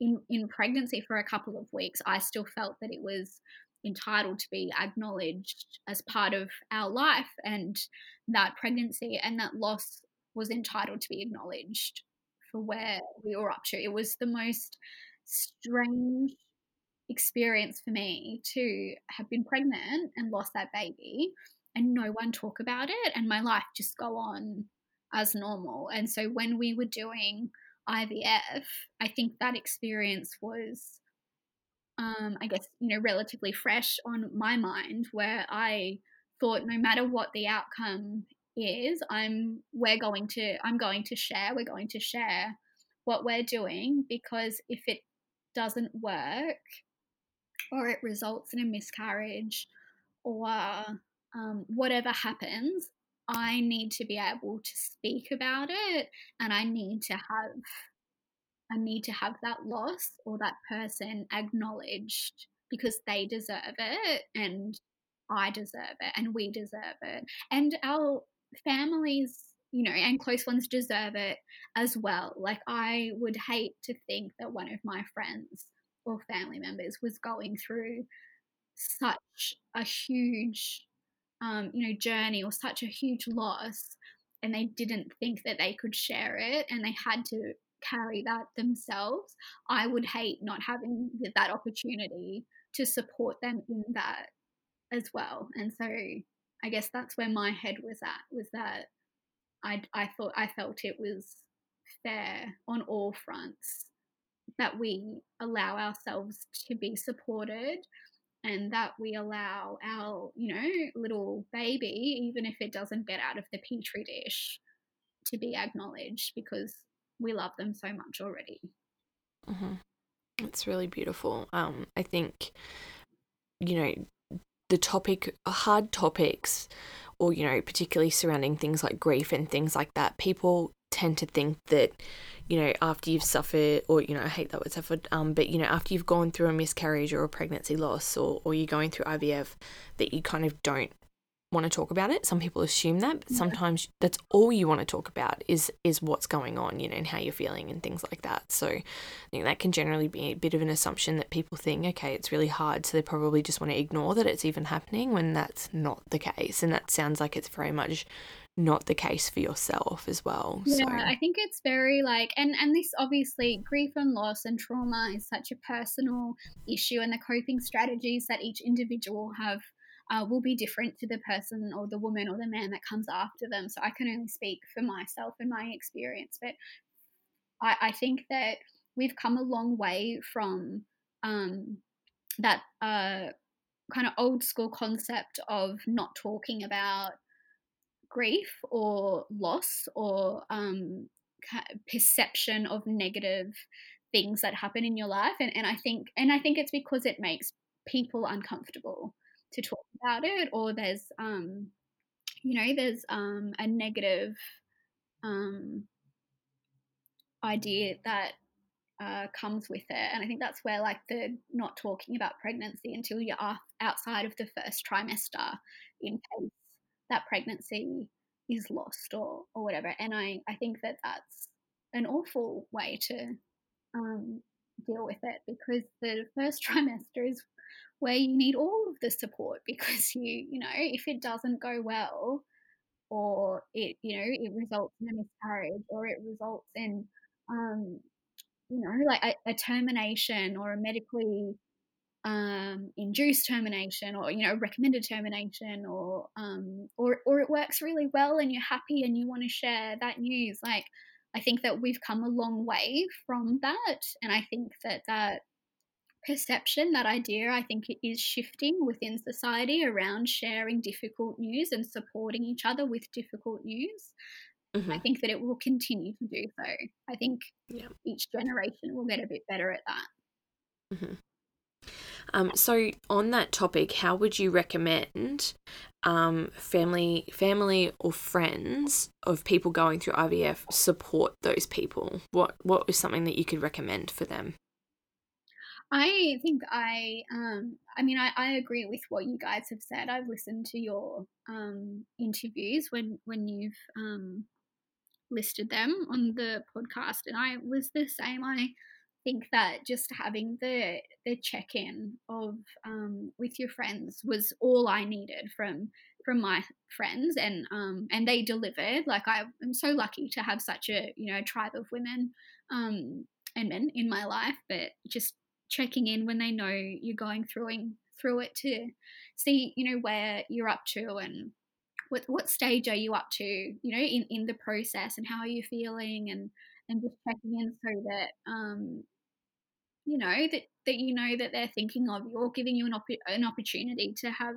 in in pregnancy for a couple of weeks i still felt that it was entitled to be acknowledged as part of our life and that pregnancy and that loss was entitled to be acknowledged for where we were up to. It was the most strange experience for me to have been pregnant and lost that baby and no one talk about it and my life just go on as normal. And so when we were doing IVF, I think that experience was um, I guess, you know, relatively fresh on my mind where I thought no matter what the outcome is, I'm we're going to I'm going to share, we're going to share what we're doing because if it doesn't work or it results in a miscarriage or um, whatever happens, I need to be able to speak about it and I need to have I need to have that loss or that person acknowledged because they deserve it and I deserve it and we deserve it. And our families, you know, and close ones deserve it as well. Like, I would hate to think that one of my friends or family members was going through such a huge, um, you know, journey or such a huge loss and they didn't think that they could share it and they had to carry that themselves, I would hate not having that opportunity to support them in that as well. And so I guess that's where my head was at was that I I thought I felt it was fair on all fronts that we allow ourselves to be supported and that we allow our you know little baby even if it doesn't get out of the petri dish to be acknowledged because we love them so much already. Mm-hmm. It's really beautiful. Um, I think, you know, the topic, hard topics, or, you know, particularly surrounding things like grief and things like that, people tend to think that, you know, after you've suffered, or, you know, I hate that word suffered, um, but, you know, after you've gone through a miscarriage or a pregnancy loss or, or you're going through IVF, that you kind of don't want to talk about it. Some people assume that, but sometimes that's all you want to talk about is is what's going on, you know, and how you're feeling and things like that. So I think that can generally be a bit of an assumption that people think, okay, it's really hard, so they probably just want to ignore that it's even happening when that's not the case. And that sounds like it's very much not the case for yourself as well. Yeah, so. I think it's very like, and and this obviously grief and loss and trauma is such a personal issue, and the coping strategies that each individual have uh, will be different to the person or the woman or the man that comes after them. So I can only speak for myself and my experience, but I, I think that we've come a long way from um, that uh, kind of old school concept of not talking about grief or loss or um, perception of negative things that happen in your life. And, and i think and i think it's because it makes people uncomfortable to talk about it or there's um you know there's um a negative um idea that uh, comes with it. And i think that's where like the not talking about pregnancy until you're outside of the first trimester in case that pregnancy is lost or or whatever. And i i think that that's an awful way to um, deal with it because the first trimester is where you need all of the support because you you know if it doesn't go well or it you know it results in a miscarriage or it results in um you know like a, a termination or a medically um, induced termination or you know recommended termination or um, or or it works really well and you're happy and you want to share that news like I think that we've come a long way from that. And I think that that perception that idea I think it is shifting within society around sharing difficult news and supporting each other with difficult news mm-hmm. I think that it will continue to do so I think yeah. each generation will get a bit better at that mm-hmm. Um, so on that topic, how would you recommend um, family, family or friends of people going through IVF support those people? What what was something that you could recommend for them? I think I, um, I mean, I, I agree with what you guys have said. I've listened to your um, interviews when when you've um, listed them on the podcast, and I was the same. I think that just having the the check in of um, with your friends was all I needed from from my friends, and um, and they delivered. Like I am so lucky to have such a you know tribe of women um, and men in my life, but just checking in when they know you're going through through it to see you know where you're up to and what what stage are you up to you know in in the process and how are you feeling and and just checking in so that um you know that that you know that they're thinking of you or giving you an, op- an opportunity to have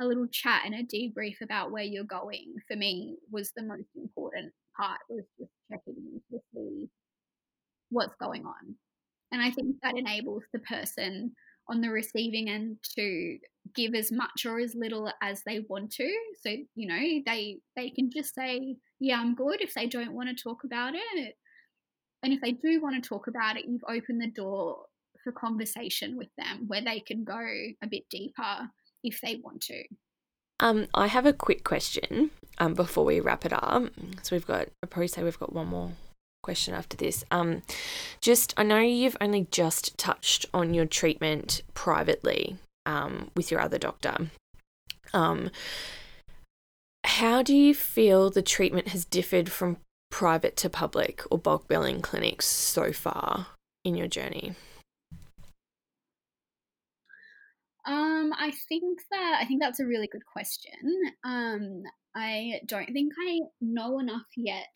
a little chat and a debrief about where you're going. For me was the most important part was just checking in to see what's going on and i think that enables the person on the receiving end to give as much or as little as they want to so you know they they can just say yeah i'm good if they don't want to talk about it and if they do want to talk about it, you've opened the door for conversation with them where they can go a bit deeper if they want to. Um, I have a quick question um, before we wrap it up. So we've got, I probably say we've got one more question after this. Um, just, I know you've only just touched on your treatment privately um, with your other doctor. Um, how do you feel the treatment has differed from private to public or bulk billing clinics so far in your journey? Um, I think that I think that's a really good question. Um, I don't think I know enough yet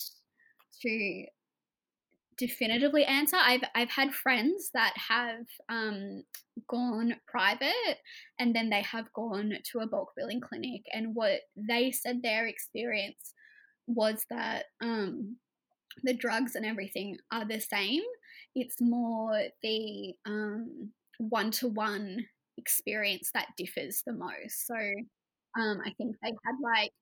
to definitively answer. I've I've had friends that have um, gone private and then they have gone to a bulk billing clinic, and what they said their experience was that um, the drugs and everything are the same. It's more the one to one experience that differs the most. So um, I think they had like,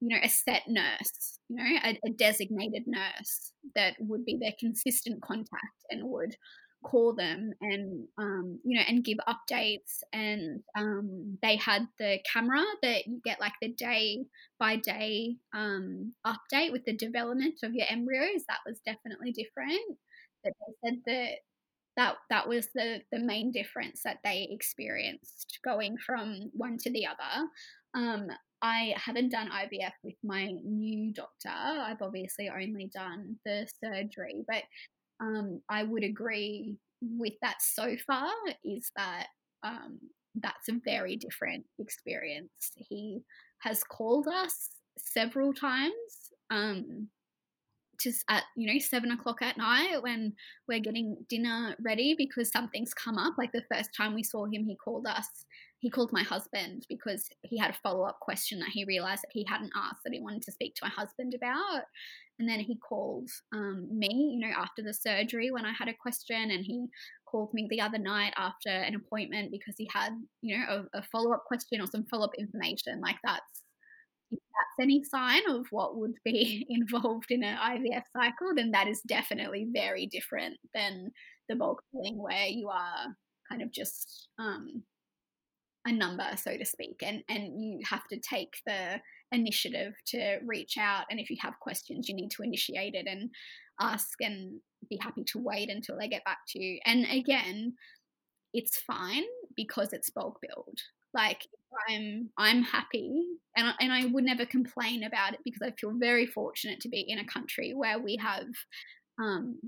you know, a set nurse, you know, a, a designated nurse that would be their consistent contact and would call them and um, you know and give updates. And um, they had the camera that you get like the day by day um, update with the development of your embryos. That was definitely different. But they said that that that was the the main difference that they experienced going from one to the other. Um, I haven't done IVF with my new doctor. I've obviously only done the surgery, but um, I would agree with that so far is that um, that's a very different experience. He has called us several times um, just at you know seven o'clock at night when we're getting dinner ready because something's come up like the first time we saw him he called us he called my husband because he had a follow-up question that he realized that he hadn't asked that he wanted to speak to my husband about. And then he called um, me you know after the surgery when i had a question and he called me the other night after an appointment because he had you know a, a follow-up question or some follow-up information. Like that's if that's any sign of what would be involved in an IVF cycle, then that is definitely very different than the bulk billing where you are kind of just um, a number, so to speak, and and you have to take the initiative to reach out, and if you have questions, you need to initiate it and ask, and be happy to wait until they get back to you. And again, it's fine because it's bulk billed. Like I'm I'm happy and I, and I would never complain about it because I feel very fortunate to be in a country where we have um,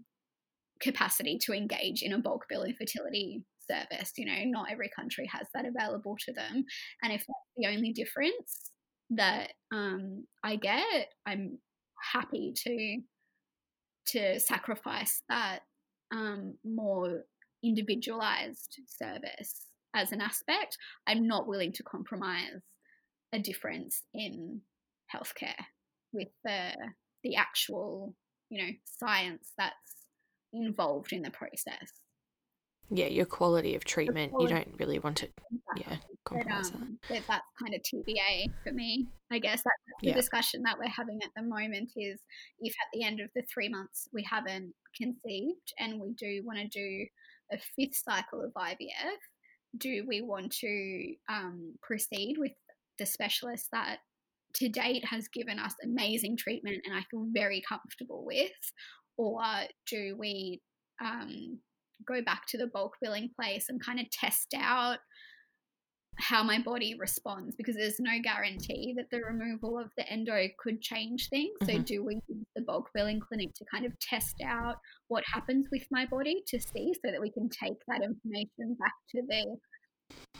capacity to engage in a bulk bill infertility service. You know, not every country has that available to them, and if that's the only difference that um, I get, I'm happy to to sacrifice that um, more individualized service as an aspect, I'm not willing to compromise a difference in healthcare with the the actual, you know, science that's involved in the process. Yeah, your quality of treatment, quality, you don't really want to, exactly. yeah, compromise but, um, that. That's kind of TBA for me. I guess that's the yeah. discussion that we're having at the moment is if at the end of the three months we haven't conceived and we do want to do a fifth cycle of IVF, do we want to um, proceed with the specialist that to date has given us amazing treatment and I feel very comfortable with? Or do we um, go back to the bulk billing place and kind of test out how my body responds because there's no guarantee that the removal of the endo could change things. Mm-hmm. So, do we use the bulk billing clinic to kind of test out what happens with my body to see so that we can take that information back to the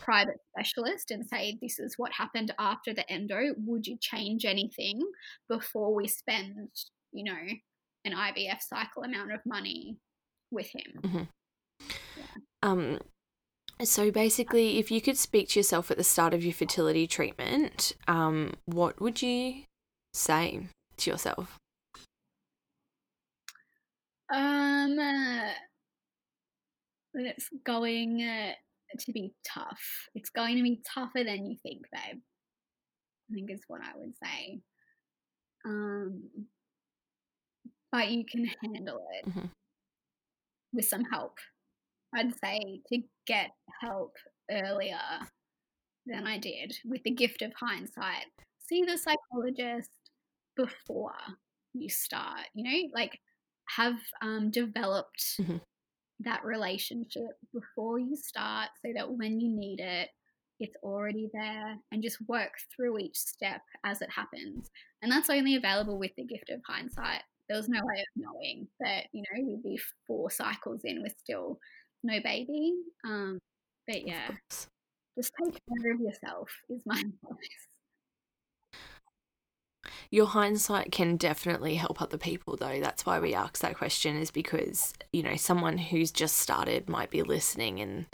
private specialist and say, This is what happened after the endo? Would you change anything before we spend, you know, an IVF cycle amount of money with him? Mm-hmm. Yeah. Um, so basically, if you could speak to yourself at the start of your fertility treatment, um, what would you say to yourself? Um, uh, it's going uh, to be tough. It's going to be tougher than you think, babe. I think is what I would say. Um, but you can handle it mm-hmm. with some help. I'd say to get help earlier than I did with the gift of hindsight. See the psychologist before you start, you know, like have um, developed mm-hmm. that relationship before you start so that when you need it, it's already there and just work through each step as it happens. And that's only available with the gift of hindsight. There was no way of knowing that, you know, we'd be four cycles in we're still no baby. Um, but yeah, just take care of yourself is my advice. Your hindsight can definitely help other people, though. That's why we ask that question, is because, you know, someone who's just started might be listening and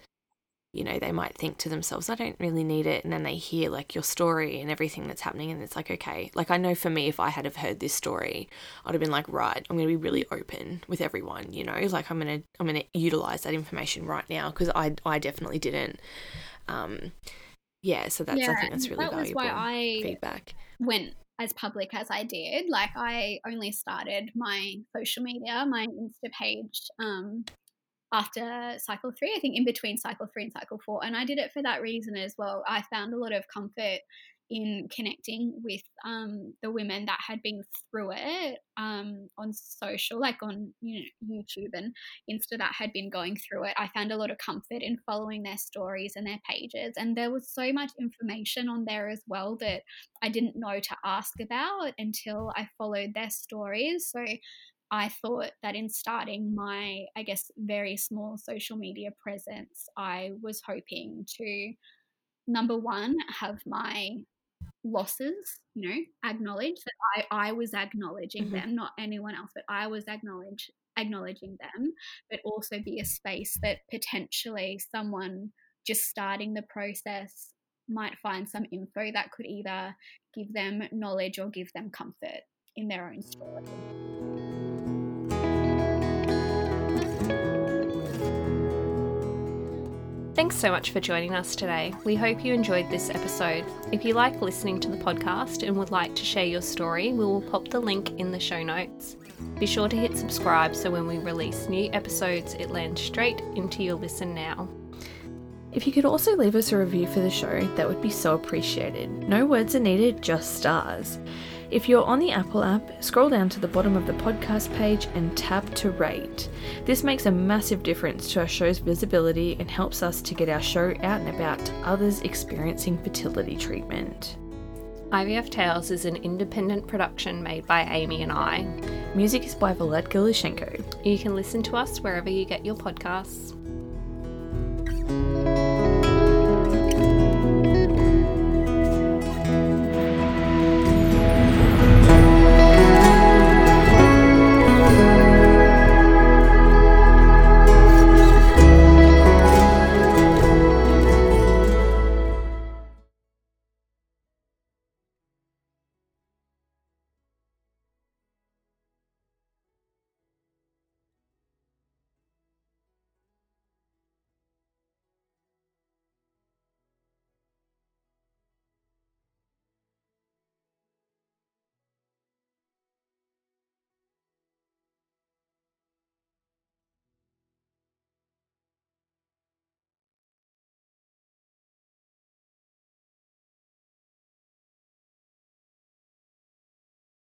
you know, they might think to themselves, I don't really need it. And then they hear like your story and everything that's happening. And it's like, okay, like I know for me, if I had have heard this story, I'd have been like, right, I'm going to be really open with everyone, you know, like I'm going to, I'm going to utilize that information right now. Cause I, I definitely didn't. Um, yeah. So that's, yeah, I think that's really that valuable was why I feedback. Went as public as I did. Like I only started my social media, my Insta page, um, after cycle three, I think in between cycle three and cycle four. And I did it for that reason as well. I found a lot of comfort in connecting with um, the women that had been through it um, on social, like on you know, YouTube and Insta, that had been going through it. I found a lot of comfort in following their stories and their pages, and there was so much information on there as well that I didn't know to ask about until I followed their stories. So I thought that in starting my, I guess, very small social media presence, I was hoping to number one, have my losses, you know, acknowledge that I, I was acknowledging mm-hmm. them, not anyone else, but I was acknowledge acknowledging them, but also be a space that potentially someone just starting the process might find some info that could either give them knowledge or give them comfort in their own story. Thanks so much for joining us today. We hope you enjoyed this episode. If you like listening to the podcast and would like to share your story, we will pop the link in the show notes. Be sure to hit subscribe so when we release new episodes, it lands straight into your listen now. If you could also leave us a review for the show, that would be so appreciated. No words are needed, just stars. If you're on the Apple app, scroll down to the bottom of the podcast page and tap to rate. This makes a massive difference to our show's visibility and helps us to get our show out and about to others experiencing fertility treatment. IVF Tales is an independent production made by Amy and I. Music is by Vlad Gluschenko. You can listen to us wherever you get your podcasts.